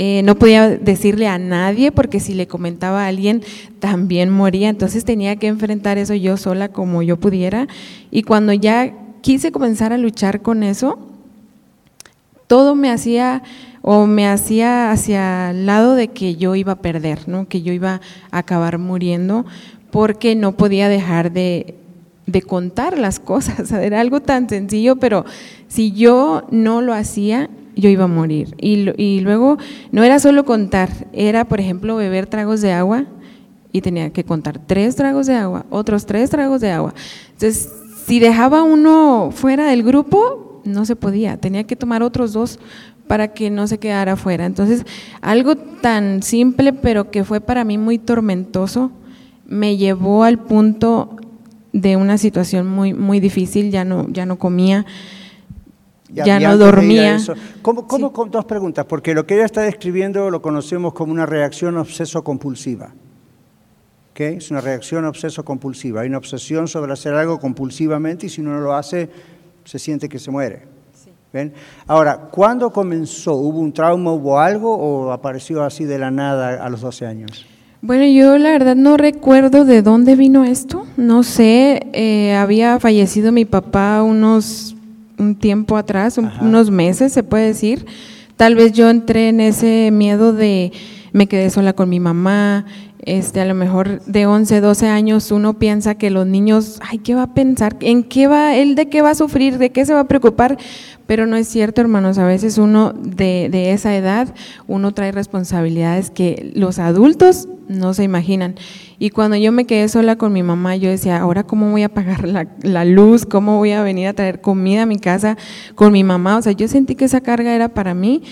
Eh, no podía decirle a nadie porque si le comentaba a alguien también moría, entonces tenía que enfrentar eso yo sola como yo pudiera. Y cuando ya quise comenzar a luchar con eso, todo me hacía o me hacía hacia el lado de que yo iba a perder, ¿no? que yo iba a acabar muriendo porque no podía dejar de, contar las cosas. [LAUGHS] Era algo tan sencillo, pero si yo no lo hacía, yo iba a morir. Y, y luego no era solo contar, era, por ejemplo, beber tragos de agua y tenía que contar tres tragos de agua, otros tres tragos de agua. Entonces, si dejaba uno fuera del grupo, no se podía, tenía que tomar otros dos para que no se quedara fuera. Entonces, algo tan simple, pero que fue para mí muy tormentoso, me llevó al punto de una situación muy, muy difícil, ya no, ya no comía, ya, no dormía. ¿Cómo, cómo con dos preguntas? Porque lo que ella está describiendo lo conocemos como una reacción obseso-compulsiva. Es una reacción obseso-compulsiva. Hay una obsesión sobre hacer algo compulsivamente y si uno no lo hace, se siente que se muere. Ahora, ¿cuándo comenzó? ¿Hubo un trauma, hubo algo o apareció así de la nada a los 12 años? Bueno, yo la verdad no recuerdo de dónde vino esto. No sé, eh, había fallecido mi papá unos un tiempo atrás, unos meses se puede decir. Tal vez yo entré en ese miedo de me quedé sola con mi mamá, este, a lo mejor de 11, 12 años uno piensa que los niños, ay, ¿qué va a pensar? ¿En qué va, él de qué va a sufrir? ¿De qué se va a preocupar? Pero no es cierto, hermanos, a veces uno de, de esa edad, uno trae responsabilidades que los adultos no se imaginan. Y cuando yo me quedé sola con mi mamá, yo decía, ahora cómo voy a pagar la, la, luz, cómo voy a venir a traer comida a mi casa con mi mamá. O sea, yo sentí que esa carga era para mí.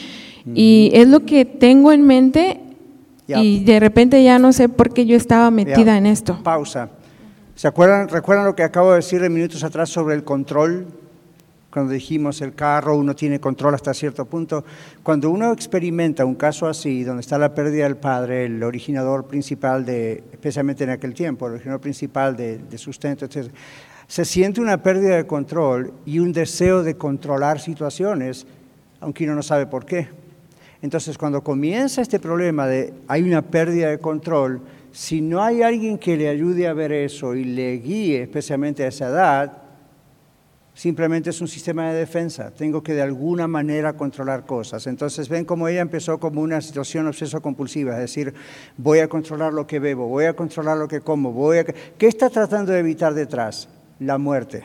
Y es lo que tengo en mente y de repente ya no sé por qué yo estaba metida en esto. Pausa. ¿Se acuerdan, recuerdan lo que acabo de decir minutos atrás sobre el control? Cuando dijimos el carro, uno tiene control hasta cierto punto. Cuando uno experimenta un caso así, donde está la pérdida del padre, el originador principal de, especialmente en aquel tiempo, el originador principal de, sustento, etc., se siente una pérdida de control y un deseo de controlar situaciones, aunque uno no sabe por qué. Entonces, cuando comienza este problema de hay una pérdida de control, si no hay alguien que le ayude a ver eso y le guíe, especialmente a esa edad, simplemente es un sistema de defensa. Tengo que de alguna manera controlar cosas. Entonces ven cómo ella empezó como una situación obseso-compulsiva, es decir, voy a controlar lo que bebo, voy a controlar lo que como, voy a... ¿Qué está tratando de evitar detrás? La muerte.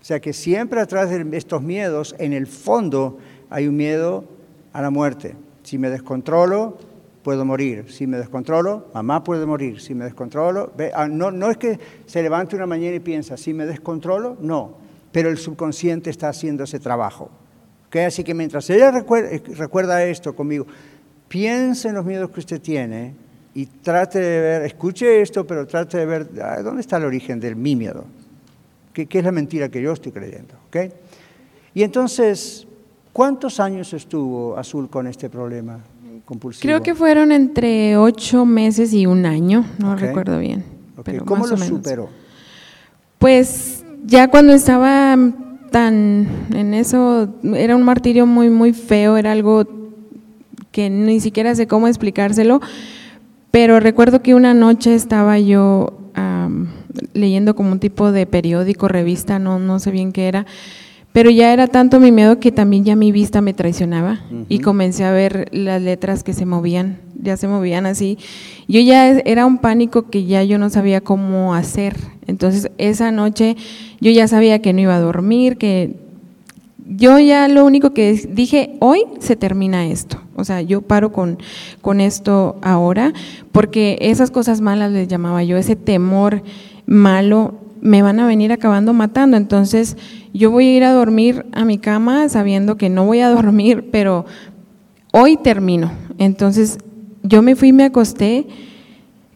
O sea que siempre atrás de estos miedos, en el fondo, hay un miedo a la muerte. Si me descontrolo, puedo morir. Si me descontrolo, mamá puede morir. Si me descontrolo, ah, no, no es que se levante una mañana y piensa, si me descontrolo, no. Pero el subconsciente está haciendo ese trabajo. Así que mientras ella eh, recuerda, esto conmigo, piense en los miedos que usted tiene y trate de ver, escuche esto, pero trate de ver ah, dónde está el origen de mi miedo. ¿Qué, es la mentira que yo estoy creyendo? Y entonces, ¿cuántos años estuvo Azul con este problema compulsivo? Creo que fueron entre ocho meses y un año, no recuerdo bien. ¿Cómo lo superó? Pues ya cuando estaba tan en eso, era un martirio muy, muy feo, era algo que ni siquiera sé cómo explicárselo, pero recuerdo que una noche estaba yo leyendo como un tipo de periódico, revista, no, no sé bien qué era, pero ya era tanto mi miedo que también ya mi vista me traicionaba y comencé a ver las letras que se movían, ya se movían así. Yo ya era un pánico que ya yo no sabía cómo hacer. Entonces esa noche yo ya sabía que no iba a dormir, que yo ya lo único que dije, hoy se termina esto. O sea, yo paro con, con esto ahora, porque esas cosas malas les llamaba yo, ese temor malo me van a venir acabando matando. Entonces, yo voy a ir a dormir a mi cama sabiendo que no voy a [LAUGHS] dormir, pero hoy termino. Entonces, yo me fui y me acosté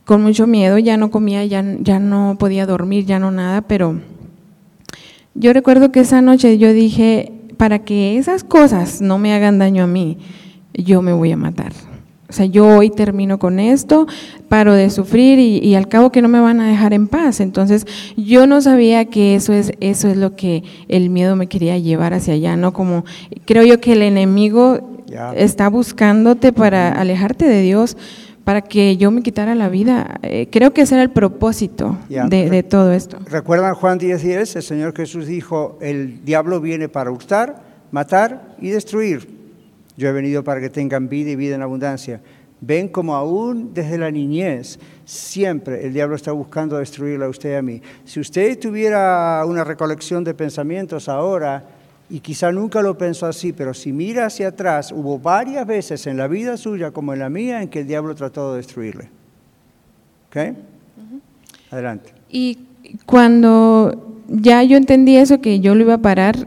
con mucho miedo, ya no comía, ya, ya no podía dormir, ya no nada, pero yo recuerdo que esa noche yo dije, para que esas cosas no me hagan daño a mí, yo me voy a matar. O sea, yo hoy termino con esto, paro de sufrir y, al cabo que no me van a dejar en paz. Entonces, yo no sabía que eso es, eso es lo que el miedo me quería llevar hacia allá, ¿no? Como creo yo que el enemigo está buscándote para alejarte de Dios, para que yo me quitara la vida. Eh, creo que ese era el propósito de, todo esto. ¿Recuerdan Juan 10, 10? El Señor Jesús dijo, el diablo viene para hurtar, matar y destruir. Yo he venido para que tengan vida y vida en abundancia. Ven como aún desde la niñez siempre el diablo está buscando destruirla a usted y a mí. Si usted tuviera una recolección de pensamientos ahora, y quizá nunca lo pensó así, pero si mira hacia atrás, hubo varias veces en la vida suya como en la mía en que el diablo trató de destruirle. ¿Ok? Adelante. Y cuando ya yo entendí eso, que yo lo iba a parar,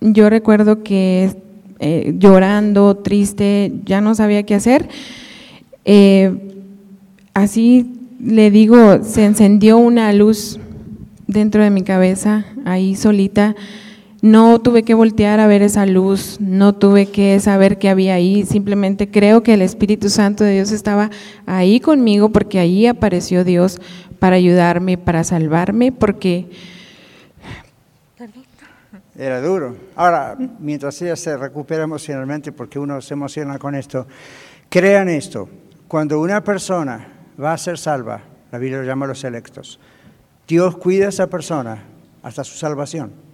yo recuerdo que eh, llorando, triste, ya no sabía qué hacer. Eh, así le digo, se encendió una luz dentro de mi cabeza, ahí solita. No tuve que voltear a ver esa luz, no tuve que saber qué había ahí, simplemente creo que el Espíritu Santo de Dios estaba ahí conmigo porque ahí apareció Dios para ayudarme, para salvarme, porque era duro. Ahora, mientras ella se recupera emocionalmente, porque uno se emociona con esto, crean esto, cuando una persona va a ser salva, la Biblia lo llama los electos, Dios cuida a esa persona hasta su salvación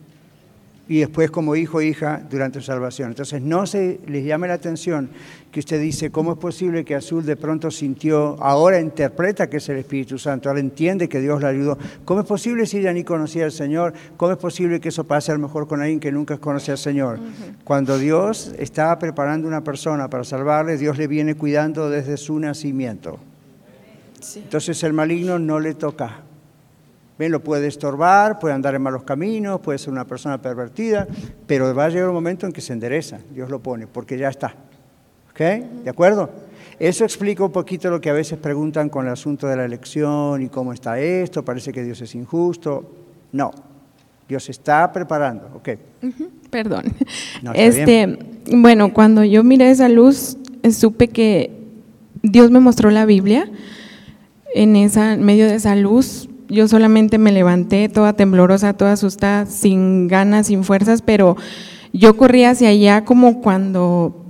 y después como hijo o hija durante su salvación. Entonces no se les llame la atención que usted dice, ¿cómo es posible que Azul de pronto sintió, ahora interpreta que es el Espíritu Santo, ahora entiende que Dios la ayudó? ¿Cómo es posible si ella ni conocía al Señor? ¿Cómo es posible que eso pase a lo mejor con alguien que nunca conoce al Señor? Cuando Dios está preparando una persona para salvarle, Dios le viene cuidando desde su nacimiento. Entonces el maligno no le toca. Ven, lo puede estorbar, puede andar en malos caminos, puede ser una persona pervertida, pero va a llegar un momento en que se endereza, Dios lo pone, porque ya está. ¿Ok? ¿De acuerdo? Eso explica un poquito lo que a veces preguntan con el asunto de la elección y cómo está esto, parece que Dios es injusto. No, Dios está preparando, ok. Perdón. este, bueno, cuando yo miré esa luz, supe que Dios me mostró la Biblia en esa en medio de esa luz yo solamente me levanté toda temblorosa, toda asustada, sin ganas, sin fuerzas, pero yo corrí hacia allá como cuando,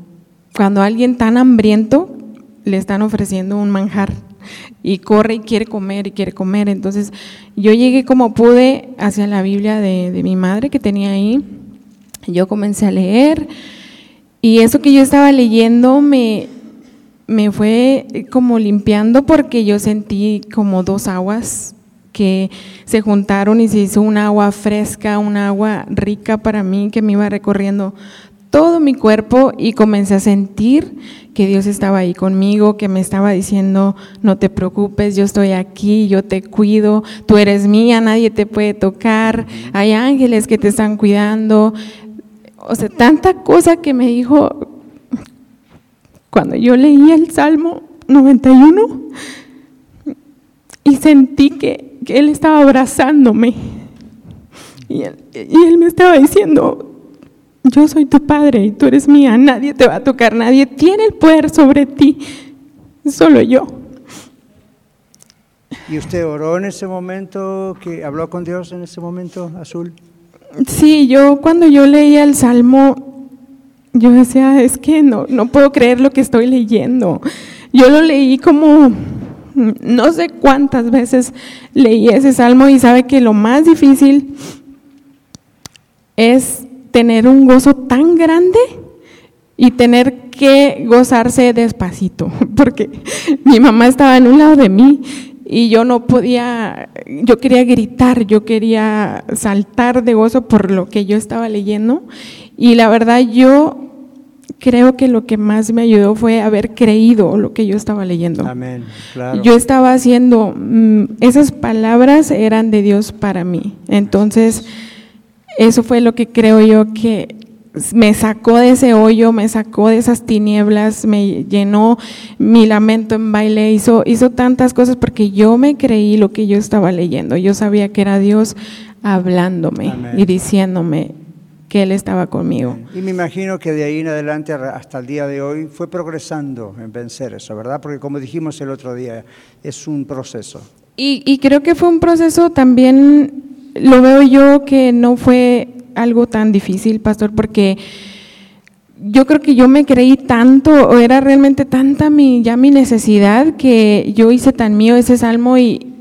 cuando alguien tan hambriento le están ofreciendo un manjar y corre y quiere comer y quiere comer. Entonces yo llegué como pude hacia la Biblia de, de mi madre que tenía ahí. Yo comencé a leer y eso que yo estaba leyendo me, me fue como limpiando porque yo sentí como dos aguas que se juntaron y se hizo un agua fresca, un agua rica para mí que me iba recorriendo todo mi cuerpo y comencé a sentir que Dios estaba ahí conmigo, que me estaba diciendo, no te preocupes, yo estoy aquí, yo te cuido, tú eres mía, nadie te puede tocar, hay ángeles que te están cuidando. O sea, tanta cosa que me dijo cuando yo leí el Salmo 91 y sentí que, que Él estaba abrazándome. Y él, y él me estaba diciendo, yo soy tu padre y tú eres mía, nadie te va a tocar, nadie tiene el poder sobre ti, solo yo. ¿Y usted oró en ese momento, que habló con Dios en ese momento, Azul? Sí, yo cuando yo leía el Salmo, yo decía, es que no, no puedo creer lo que estoy leyendo. Yo lo leí como, no sé cuántas veces leí ese Salmo y sabe que lo más difícil es tener un gozo tan grande y tener que gozarse despacito, [LAUGHS] porque mi mamá estaba en un lado de mí y yo no podía, yo quería gritar, yo quería saltar de gozo por lo que yo estaba leyendo y la verdad yo creo que lo que más me ayudó fue haber creído lo que yo estaba leyendo. Amén, claro. Yo estaba haciendo, mm, esas palabras eran de Dios para mí, entonces eso fue lo que creo yo que me sacó de ese hoyo, me sacó de esas tinieblas, me llenó mi lamento en baile, hizo, hizo tantas cosas porque yo me creí lo que yo estaba leyendo. Yo sabía que era Dios hablándome y diciéndome que Él estaba conmigo. Y me imagino que de ahí en adelante hasta el día de hoy fue progresando en vencer eso, ¿verdad? Porque como dijimos el otro día, es un proceso. Y, y creo que fue un proceso también lo veo yo que no fue algo tan difícil, pastor, porque yo creo que yo me creí tanto, o era realmente tanta mi, ya mi necesidad, que yo hice tan mío ese salmo y,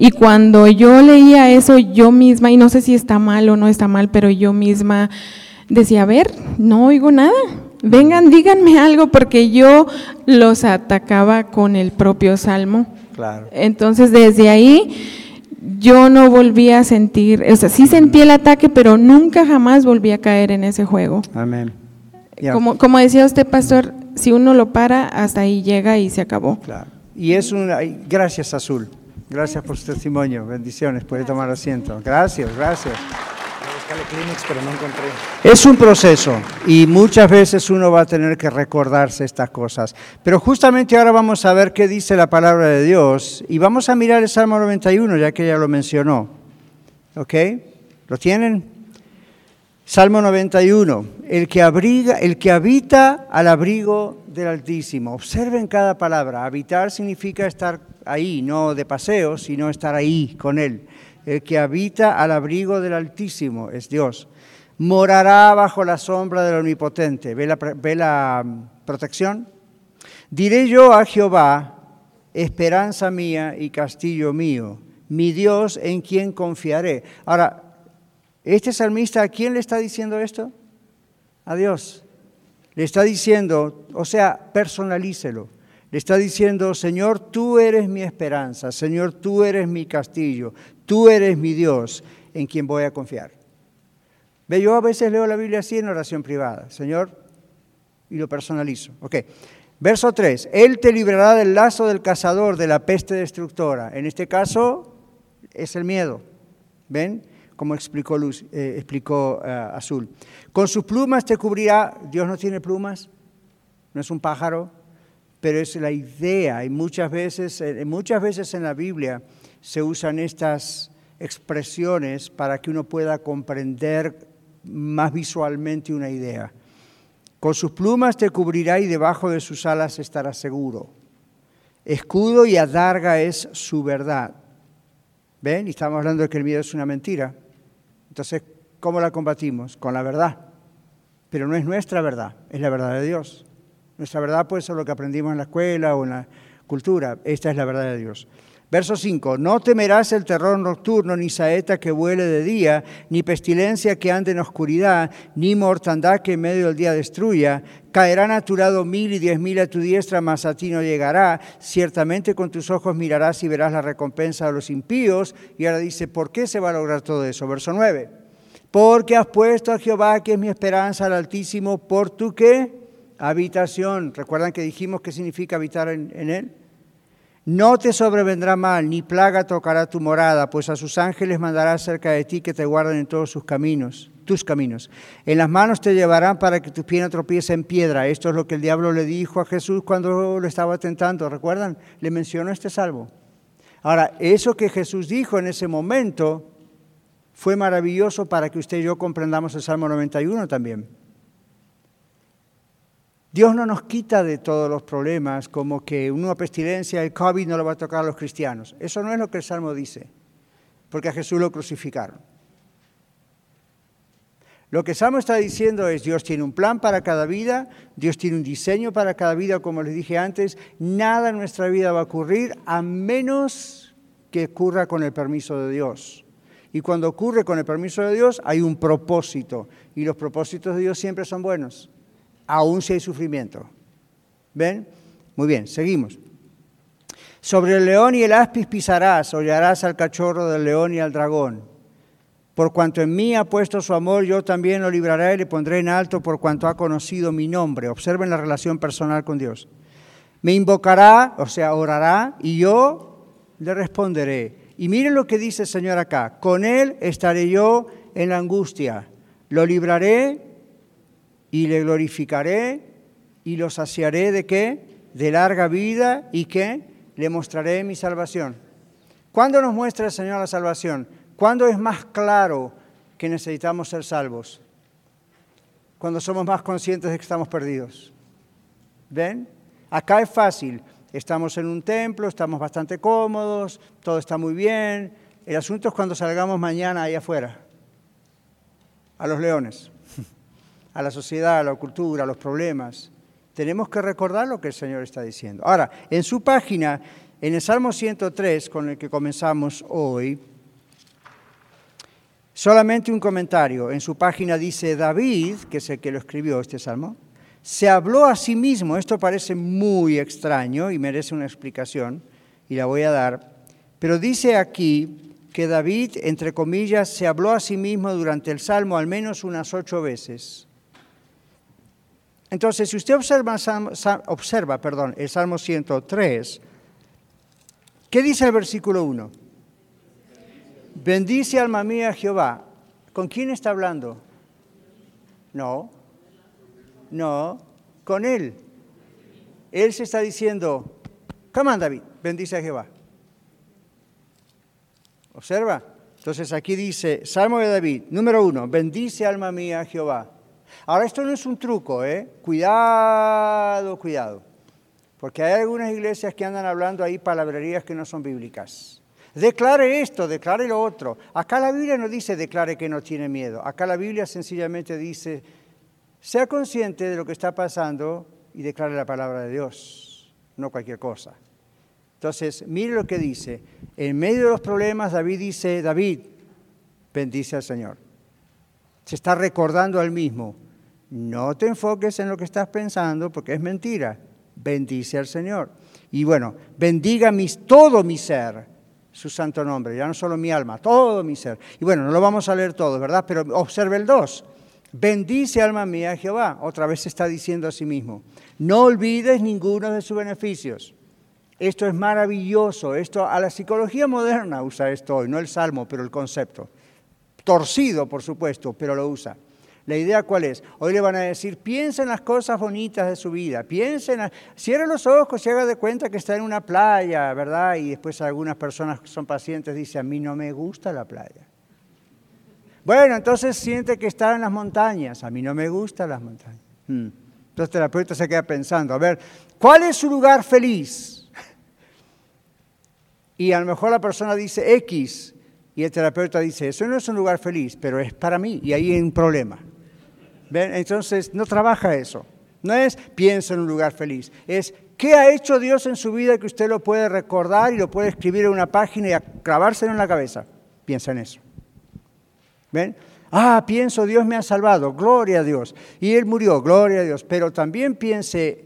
y cuando yo leía eso yo misma, y no sé si está mal o no está mal, pero yo misma decía, a ver, no oigo nada, vengan, díganme algo, porque yo los atacaba con el propio salmo. Claro. Entonces desde ahí yo no volví a sentir, o sea, sí sentí el ataque, pero nunca jamás volví a caer en ese juego. Amén. Como, como decía usted, pastor, si uno lo para, hasta ahí llega y se acabó. Claro. Y es una, gracias Azul, gracias por su testimonio, bendiciones, puede tomar asiento. Gracias, gracias pero no encontré. Es un proceso y muchas veces uno va a tener que recordarse estas cosas. Pero justamente ahora vamos a ver qué dice la palabra de Dios y vamos a mirar el Salmo 91, ya que ella lo mencionó. ¿Ok? ¿Lo tienen? Salmo 91, el que el que habita al abrigo del Altísimo. Observen cada palabra. Habitar significa estar ahí, no de paseo, sino estar ahí con él el que habita al abrigo del Altísimo, es Dios. Morará bajo la sombra del Omnipotente. ¿Ve la, mm, protección? Diré yo a Jehová, esperanza mía y castillo mío, mi Dios en quien confiaré. Ahora, este salmista, ¿a quién le está diciendo esto? A Dios. Le está diciendo, o sea, personalícelo. Le está diciendo, Señor, tú eres mi esperanza, Señor, tú eres mi castillo, Tú eres mi Dios en quien voy a confiar. Ve, yo a veces leo la Biblia así en oración privada, Señor, y lo personalizo. Ok. Verso 3, Él te librará del lazo del cazador, de la peste destructora. En este caso es el miedo. ¿Ven? Como explicó, eh, explicó eh, Azul. Con sus plumas te cubrirá. Dios no tiene plumas, no es un pájaro, pero es la idea. Y muchas veces, eh, muchas veces en la Biblia se usan estas expresiones para que uno pueda comprender más visualmente una idea. Con sus plumas te cubrirá y debajo de sus alas estarás seguro. Escudo y adarga es su verdad. ¿Ven? Y estamos hablando de que el miedo es una mentira. Entonces, ¿cómo la combatimos? Con la verdad. Pero no es nuestra verdad, es la verdad de Dios. Nuestra verdad puede ser lo que aprendimos en la escuela o en la cultura. Esta es la verdad de Dios. Verso 5, no temerás el terror nocturno, ni saeta que vuele de día, ni pestilencia que ande en oscuridad, ni mortandad que en medio del día destruya. Caerán a tu lado mil y diez mil a tu diestra, mas a ti no llegará. Ciertamente con tus ojos mirarás y verás la recompensa de los impíos. Y ahora dice, ¿por qué se va a lograr todo eso? Verso 9. Porque has puesto a Jehová, que es mi esperanza, al Altísimo, por tu qué? Habitación. ¿Recuerdan que dijimos qué significa habitar en, en él? No te sobrevendrá mal, ni plaga tocará tu morada, pues a sus ángeles mandará cerca de ti que te guarden en todos sus caminos, tus caminos. En las manos te llevarán para que tu pie no tropiece en piedra. Esto es lo que el diablo le dijo a Jesús cuando lo estaba tentando. ¿Recuerdan? Le mencionó este salvo. Ahora, eso que Jesús dijo en ese momento fue maravilloso para que usted y yo comprendamos el Salmo 91 también. Dios no nos quita de todos los problemas, como que una pestilencia, el COVID no lo va a tocar a los cristianos. Eso no es lo que el Salmo dice, porque a Jesús lo crucificaron. Lo que el Salmo está diciendo es, Dios tiene un plan para cada vida, Dios tiene un diseño para cada vida, como les dije antes, nada en nuestra vida va a ocurrir a menos que ocurra con el permiso de Dios. Y cuando ocurre con el permiso de Dios, hay un propósito, y los propósitos de Dios siempre son buenos aún si hay sufrimiento. ¿Ven? Muy bien, seguimos. Sobre el león y el aspis pisarás, hollarás al cachorro del león y al dragón. Por cuanto en mí ha puesto su amor, yo también lo libraré y le pondré en alto por cuanto ha conocido mi nombre. Observen la relación personal con Dios. Me invocará, o sea, orará, y yo le responderé. Y miren lo que dice el Señor acá. Con Él estaré yo en la angustia. Lo libraré y le glorificaré y lo saciaré de qué? De larga vida y qué? Le mostraré mi salvación. ¿Cuándo nos muestra el Señor la salvación? ¿Cuándo es más claro que necesitamos ser salvos? Cuando somos más conscientes de que estamos perdidos. ¿Ven? Acá es fácil. Estamos en un templo, estamos bastante cómodos, todo está muy bien. El asunto es cuando salgamos mañana ahí afuera, a los leones a la sociedad, a la cultura, a los problemas. Tenemos que recordar lo que el Señor está diciendo. Ahora, en su página, en el Salmo 103, con el que comenzamos hoy, solamente un comentario. En su página dice David, que es el que lo escribió este salmo, se habló a sí mismo. Esto parece muy extraño y merece una explicación, y la voy a dar. Pero dice aquí que David, entre comillas, se habló a sí mismo durante el salmo al menos unas ocho veces. Entonces, si usted observa, observa perdón, el Salmo 103, ¿qué dice el versículo 1? Bendice alma mía Jehová. ¿Con quién está hablando? No, no, con él. Él se está diciendo, come on David, bendice a Jehová. Observa. Entonces aquí dice, Salmo de David, número uno, bendice alma mía Jehová. Ahora, esto no es un truco, ¿eh? Cuidado, cuidado. Porque hay algunas iglesias que andan hablando ahí palabrerías que no son bíblicas. Declare esto, declare lo otro. Acá la Biblia no dice declare que no tiene miedo. Acá la Biblia sencillamente dice, sea consciente de lo que está pasando y declare la palabra de Dios, no cualquier cosa. Entonces, mire lo que dice. En medio de los problemas, David dice, David, bendice al Señor. Se está recordando al mismo, no te enfoques en lo que estás pensando porque es mentira. Bendice al Señor. Y bueno, bendiga todo mi ser, su santo nombre, ya no solo mi alma, todo mi ser. Y bueno, no lo vamos a leer todo, ¿verdad? Pero observe el 2. Bendice alma mía Jehová. Otra vez se está diciendo a sí mismo. No olvides ninguno de sus beneficios. Esto es maravilloso. Esto a la psicología moderna usa esto hoy, no el salmo, pero el concepto. Torcido, por supuesto, pero lo usa. La idea cuál es? Hoy le van a decir, piensa en las cosas bonitas de su vida, piensen, cierre los ojos y haga de cuenta que está en una playa, ¿verdad? Y después algunas personas que son pacientes dicen, a mí no me gusta la playa. Bueno, entonces siente que está en las montañas, a mí no me gustan las montañas. Hmm. Entonces el terapeuta se queda pensando, a ver, ¿cuál es su lugar feliz? [LAUGHS] Y a lo mejor la persona dice X, y el terapeuta dice, eso no es un lugar feliz, pero es para mí, y ahí hay un problema. Entonces, no trabaja eso. No es piensa en un lugar feliz. Es qué ha hecho Dios en su vida que usted lo puede recordar y lo puede escribir en una página y clavárselo en la cabeza. Piensa en eso. ¿Ven? Ah, pienso, Dios me ha salvado, gloria a Dios. Y Él murió, gloria a Dios. Pero también piense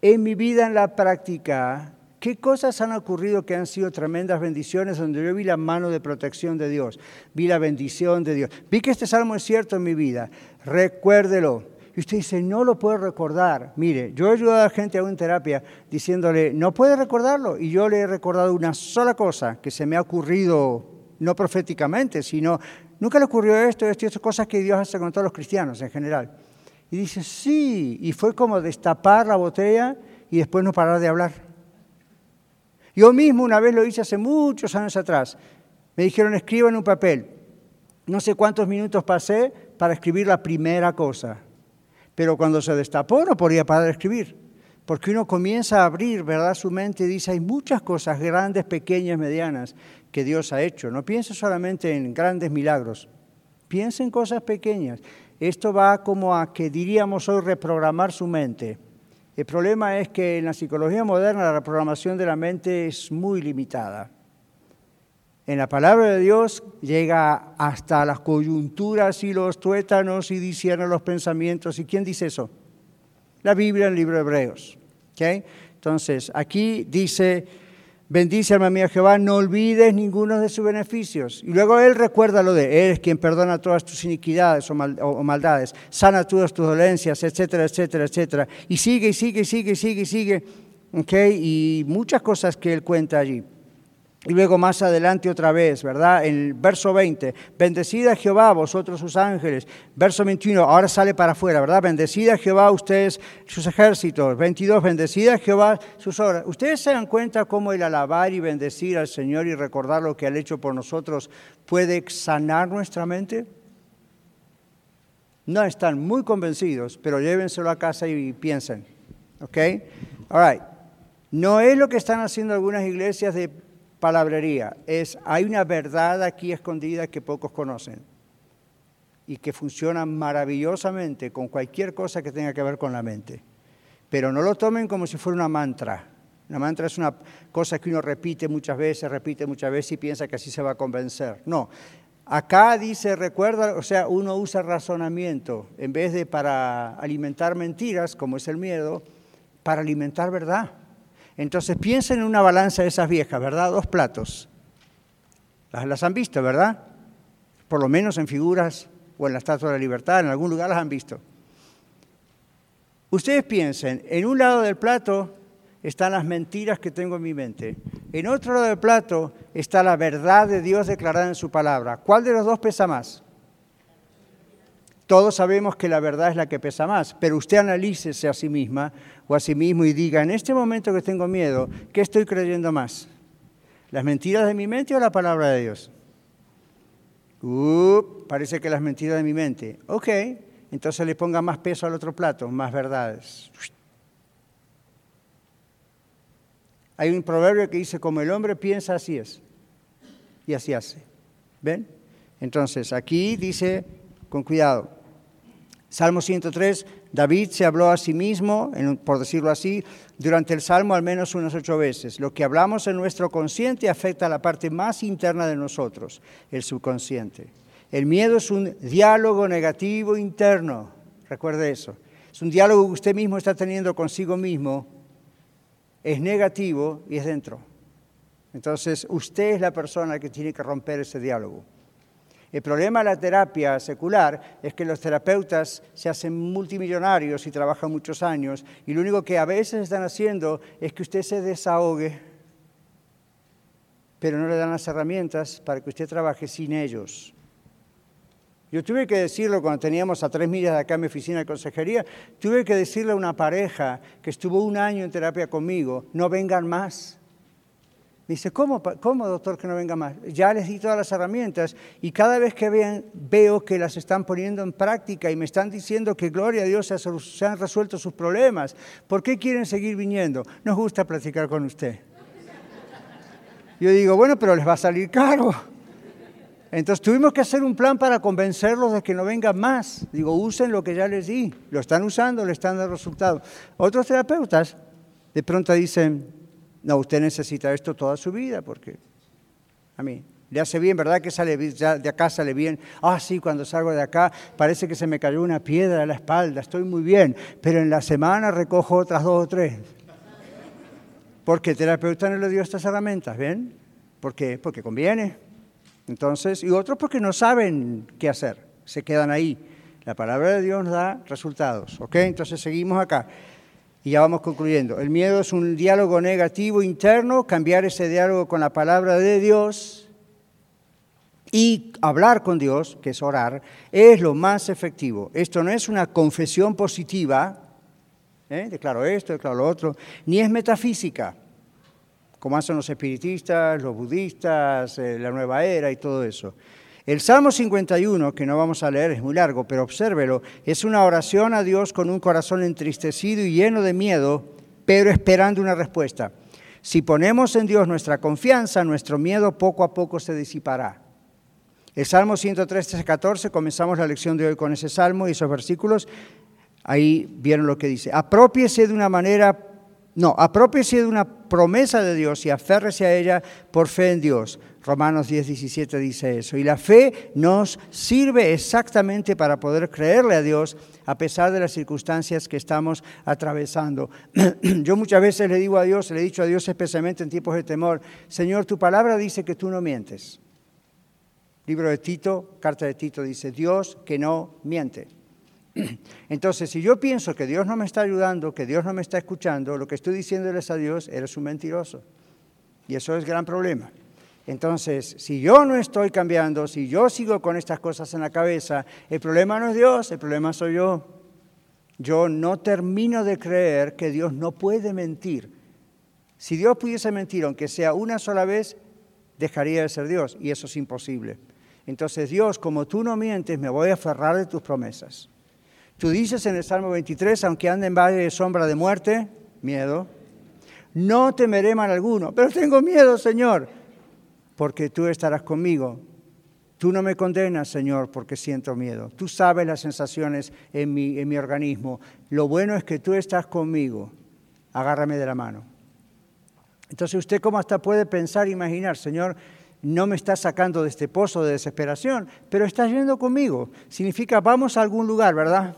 en mi vida en la práctica, ¿Qué cosas han ocurrido que han sido tremendas bendiciones donde yo vi la mano de protección de Dios? Vi la bendición de Dios. Vi que este salmo es cierto en mi vida. Recuérdelo. Y usted dice, no lo puedo recordar. Mire, yo he ayudado a gente a una terapia diciéndole, no puede recordarlo. Y yo le he recordado una sola cosa que se me ha ocurrido, no proféticamente, sino, nunca le ocurrió esto, esto y estas cosas que Dios hace con todos los cristianos en general. Y dice, sí. Y fue como destapar la botella y después no parar de hablar. Yo mismo una vez lo hice hace muchos años atrás. Me dijeron, escriba en un papel. No sé cuántos minutos pasé para escribir la primera cosa. Pero cuando se destapó no podía parar de escribir. Porque uno comienza a abrir, ¿verdad? Su mente y dice, hay muchas cosas grandes, pequeñas, medianas que Dios ha hecho. No piense solamente en grandes milagros. Piense en cosas pequeñas. Esto va como a que diríamos hoy reprogramar su mente. El problema es que en la psicología moderna la reprogramación de la mente es muy limitada. En la palabra de Dios llega hasta las coyunturas y los tuétanos y discierne los pensamientos. ¿Y quién dice eso? La Biblia en el libro de Hebreos. Entonces, aquí dice Bendice alma mía Jehová, no olvides ninguno de sus beneficios. Y luego Él recuerda lo de Él es quien perdona todas tus iniquidades o, maldades, sana todas tus dolencias, etcétera, etcétera, etcétera. Y sigue, sigue, sigue, sigue, sigue. ¿okay? Y muchas cosas que Él cuenta allí. Y luego más adelante otra vez, ¿verdad? En el verso 20, bendecida Jehová vosotros sus ángeles. Verso 21, ahora sale para afuera, ¿verdad? Bendecida Jehová ustedes sus ejércitos. 22, bendecida Jehová sus obras. ¿Ustedes se dan cuenta cómo el alabar y bendecir al Señor y recordar lo que ha hecho por nosotros puede sanar nuestra mente? No están muy convencidos, pero llévenselo a casa y piensen. ¿Ok? All right. No es lo que están haciendo algunas iglesias de palabrería, es hay una verdad aquí escondida que pocos conocen y que funciona maravillosamente con cualquier cosa que tenga que ver con la mente. Pero no lo tomen como si fuera una mantra. Una mantra es una cosa que uno repite muchas veces, repite muchas veces y piensa que así se va a convencer. No, acá dice, recuerda, o sea, uno usa razonamiento en vez de para alimentar mentiras, como es el miedo, para alimentar verdad. Entonces piensen en una balanza de esas viejas, ¿verdad? Dos platos. Las, han visto, ¿verdad? Por lo menos en figuras o en la Estatua de la Libertad, en algún lugar las han visto. Ustedes piensen, en un lado del plato están las mentiras que tengo en mi mente. En otro lado del plato está la verdad de Dios declarada en su palabra. ¿Cuál de los dos pesa más? Todos sabemos que la verdad es la que pesa más, pero usted analícese a sí misma o a sí mismo y diga, en este momento que tengo miedo, ¿qué estoy creyendo más? ¿Las mentiras de mi mente o la palabra de Dios? Parece que las mentiras de mi mente. Ok, entonces le ponga más peso al otro plato, más verdades. Hay un proverbio que dice, como el hombre piensa, así es. Y así hace. ¿Ven? Entonces, aquí dice con cuidado. Salmo 103, David se habló a sí mismo, por decirlo así, durante el Salmo al menos unas ocho veces. Lo que hablamos en nuestro consciente afecta a la parte más interna de nosotros, el subconsciente. El miedo es un diálogo negativo interno, recuerde eso. Es un diálogo que usted mismo está teniendo consigo mismo, es negativo y es dentro. Entonces, usted es la persona que tiene que romper ese diálogo. El problema de la terapia secular es que los terapeutas se hacen multimillonarios y trabajan muchos años y lo único que a veces están haciendo es que usted se desahogue, pero no le dan las herramientas para que usted trabaje sin ellos. Yo tuve que decirlo cuando teníamos a tres millas de acá mi oficina de consejería, tuve que decirle a una pareja que estuvo un año en terapia conmigo, no vengan más. Dice, ¿cómo, ¿cómo, doctor, que no venga más? Ya les di todas las herramientas y cada vez que veo que las están poniendo en práctica y me están diciendo que, gloria a Dios, se han resuelto sus problemas. ¿Por qué quieren seguir viniendo? Nos gusta platicar con usted. Yo digo, bueno, pero les va a salir caro. Entonces tuvimos que hacer un plan para convencerlos de que no vengan más. Digo, usen lo que ya les di. Lo están usando, le están dando resultados. Otros terapeutas de pronto dicen, no, usted necesita esto toda su vida porque a mí le hace bien, ¿verdad? Que sale de acá sale bien. Ah, sí, cuando salgo de acá parece que se me cayó una piedra a la espalda, estoy muy bien, pero en la semana recojo otras dos o tres. Porque el terapeuta no le dio estas herramientas, ¿ven? ¿Por qué? Porque conviene. Entonces, y otros porque no saben qué hacer, se quedan ahí. La palabra de Dios da resultados, ¿ok? Entonces seguimos acá y ya vamos concluyendo. El miedo es un diálogo negativo interno, cambiar ese diálogo con la palabra de Dios y hablar con Dios, que es orar, es lo más efectivo. Esto no es una confesión positiva, ¿eh? declaro esto, declaro lo otro, ni es metafísica, como hacen los espiritistas, los budistas, eh, la nueva era y todo eso. El Salmo 51, que no vamos a leer, es muy largo, pero obsérvelo, es una oración a Dios con un corazón entristecido y lleno de miedo, pero esperando una respuesta. Si ponemos en Dios nuestra confianza, nuestro miedo poco a poco se disipará. El Salmo 103, 14, comenzamos la lección de hoy con ese salmo y esos versículos. Ahí vieron lo que dice. Apropiese de una manera, no, apropiese de una promesa de Dios y aférrese a ella por fe en Dios. Romanos 10, 17 dice eso. Y la fe nos sirve exactamente para poder creerle a Dios a pesar de las circunstancias que estamos atravesando. [CLEARS THROAT] Yo muchas veces le digo a Dios, le he dicho a Dios especialmente en tiempos de temor, Señor, tu palabra dice que tú no mientes. Libro de Tito, carta de Tito dice, Dios que no miente. Entonces, si yo pienso que Dios no me está ayudando, que Dios no me está escuchando, lo que estoy diciéndoles a Dios, eres un mentiroso. Y eso es gran problema. Entonces, si yo no estoy cambiando, si yo sigo con estas cosas en la cabeza, el problema no es Dios, el problema soy yo. Yo no termino de creer que Dios no puede mentir. Si Dios pudiese mentir, aunque sea una sola vez, dejaría de ser Dios, y eso es imposible. Entonces, Dios, como tú no mientes, me voy a aferrar de tus promesas. Tú dices en el Salmo 23, aunque ande en valle de sombra de muerte, miedo, no temeré mal alguno, pero tengo miedo, Señor porque tú estarás conmigo. Tú no me condenas, Señor, porque siento miedo. Tú sabes las sensaciones en mi, en mi organismo. Lo bueno es que tú estás conmigo. Agárrame de la mano. Entonces usted como hasta puede pensar, imaginar, Señor, no me está sacando de este pozo de desesperación, pero estás yendo conmigo. Significa, vamos a algún lugar, ¿verdad?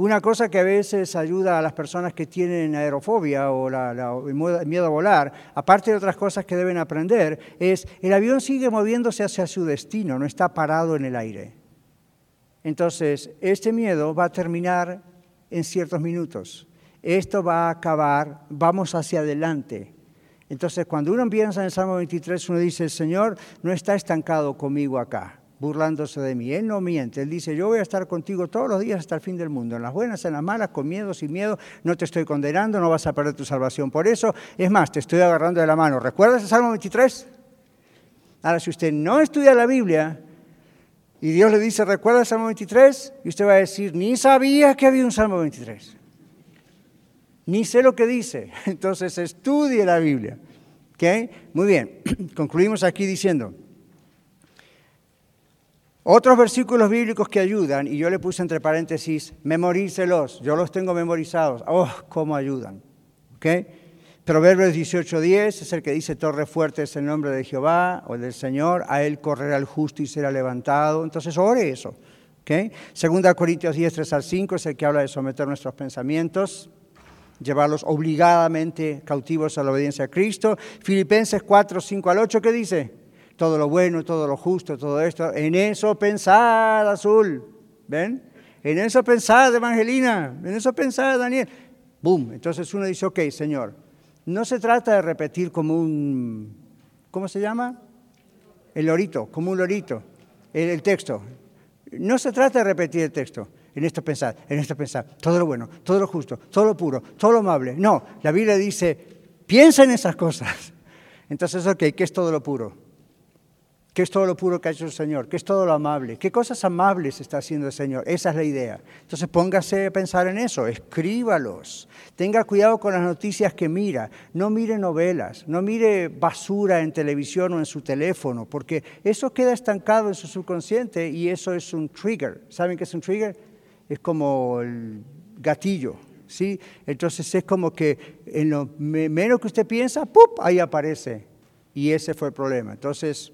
Una cosa que a veces ayuda a las personas que tienen aerofobia o miedo a volar, aparte de otras cosas que deben aprender, es el avión sigue moviéndose hacia su destino, no está parado en el aire. Entonces, este miedo va a terminar en ciertos minutos. Esto va a acabar, vamos hacia adelante. Entonces, cuando uno piensa en el Salmo 23, uno dice, el Señor no está estancado conmigo acá burlándose de mí. Él no miente, él dice, yo voy a estar contigo todos los días hasta el fin del mundo, en las buenas, en las malas, con miedo, sin miedo, no te estoy condenando, no vas a perder tu salvación. Por eso, es más, te estoy agarrando de la mano. ¿Recuerdas el Salmo 23? Ahora, si usted no estudia la Biblia y Dios le dice, ¿recuerda el Salmo 23? Y usted va a decir, ni sabía que había un Salmo 23. Ni sé lo que dice. [LAUGHS] Entonces, estudie la Biblia. ¿Ok? Muy bien. [CLEARS THROAT] Concluimos aquí diciendo, otros versículos bíblicos que ayudan, y yo le puse entre paréntesis, memorícelos, yo los tengo memorizados. ¡Oh, cómo ayudan! ¿Okay? Proverbios 18:10 es el que dice, torre fuerte es el nombre de Jehová o del Señor, a él correrá el justo y será levantado. Entonces ore eso. ¿okay? Segunda Corintios 10, 3 al 5 es el que habla de someter nuestros pensamientos, llevarlos obligadamente cautivos a la obediencia a Cristo. Filipenses 4, 5 al 8, ¿qué dice? Todo lo bueno, todo lo justo, todo esto. En eso pensad, Azul. ¿Ven? En eso pensad, Evangelina. En eso pensad, Daniel. ¡Bum! Entonces uno dice, ok, Señor, no se trata de repetir como un, ¿cómo se llama? El lorito, como un lorito, el, el texto. No se trata de repetir el texto. En esto pensad, en esto pensad, todo lo bueno, todo lo justo, todo lo puro, todo lo amable. No, la Biblia dice, piensa en esas cosas. [LAUGHS] Entonces, ok, ¿qué es todo lo puro? ¿Qué es todo lo puro que ha hecho el Señor? ¿Qué es todo lo amable? ¿Qué cosas amables está haciendo el Señor? Esa es la idea. Entonces póngase a pensar en eso, escríbalos. Tenga cuidado con las noticias que mira. No mire novelas, no mire basura en televisión o en su teléfono, porque eso queda estancado en su subconsciente y eso es un trigger. ¿Saben qué es un trigger? Es como el gatillo. ¿sí? Entonces es como que en lo menos que usted piensa, ¡pup! ahí aparece. Y ese fue el problema. Entonces,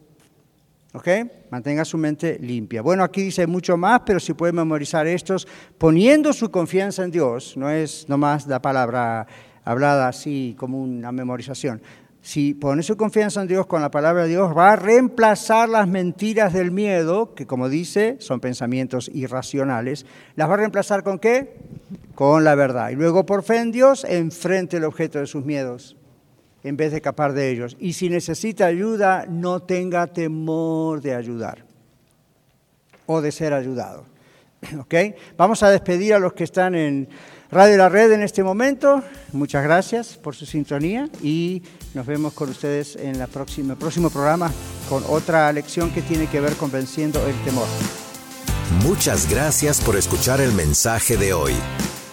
¿Ok? Mantenga su mente limpia. Bueno, aquí dice mucho más, pero si puede memorizar estos, poniendo su confianza en Dios, no es nomás la palabra hablada así como una memorización. Si pone su confianza en Dios con la palabra de Dios, va a reemplazar las mentiras del miedo, que como dice, son pensamientos irracionales. ¿Las va a reemplazar con qué? Con la verdad. Y luego por fe en Dios, enfrente el objeto de sus miedos, en vez de escapar de ellos. Y si necesita ayuda, no tenga temor de ayudar o de ser ayudado. [CLEARS THROAT] ¿Ok? Vamos a despedir a los que están en Radio La Red en este momento. Muchas gracias por su sintonía y nos vemos con ustedes en la próxima, el próximo programa con otra lección que tiene que ver con venciendo el temor. Muchas gracias por escuchar el mensaje de hoy.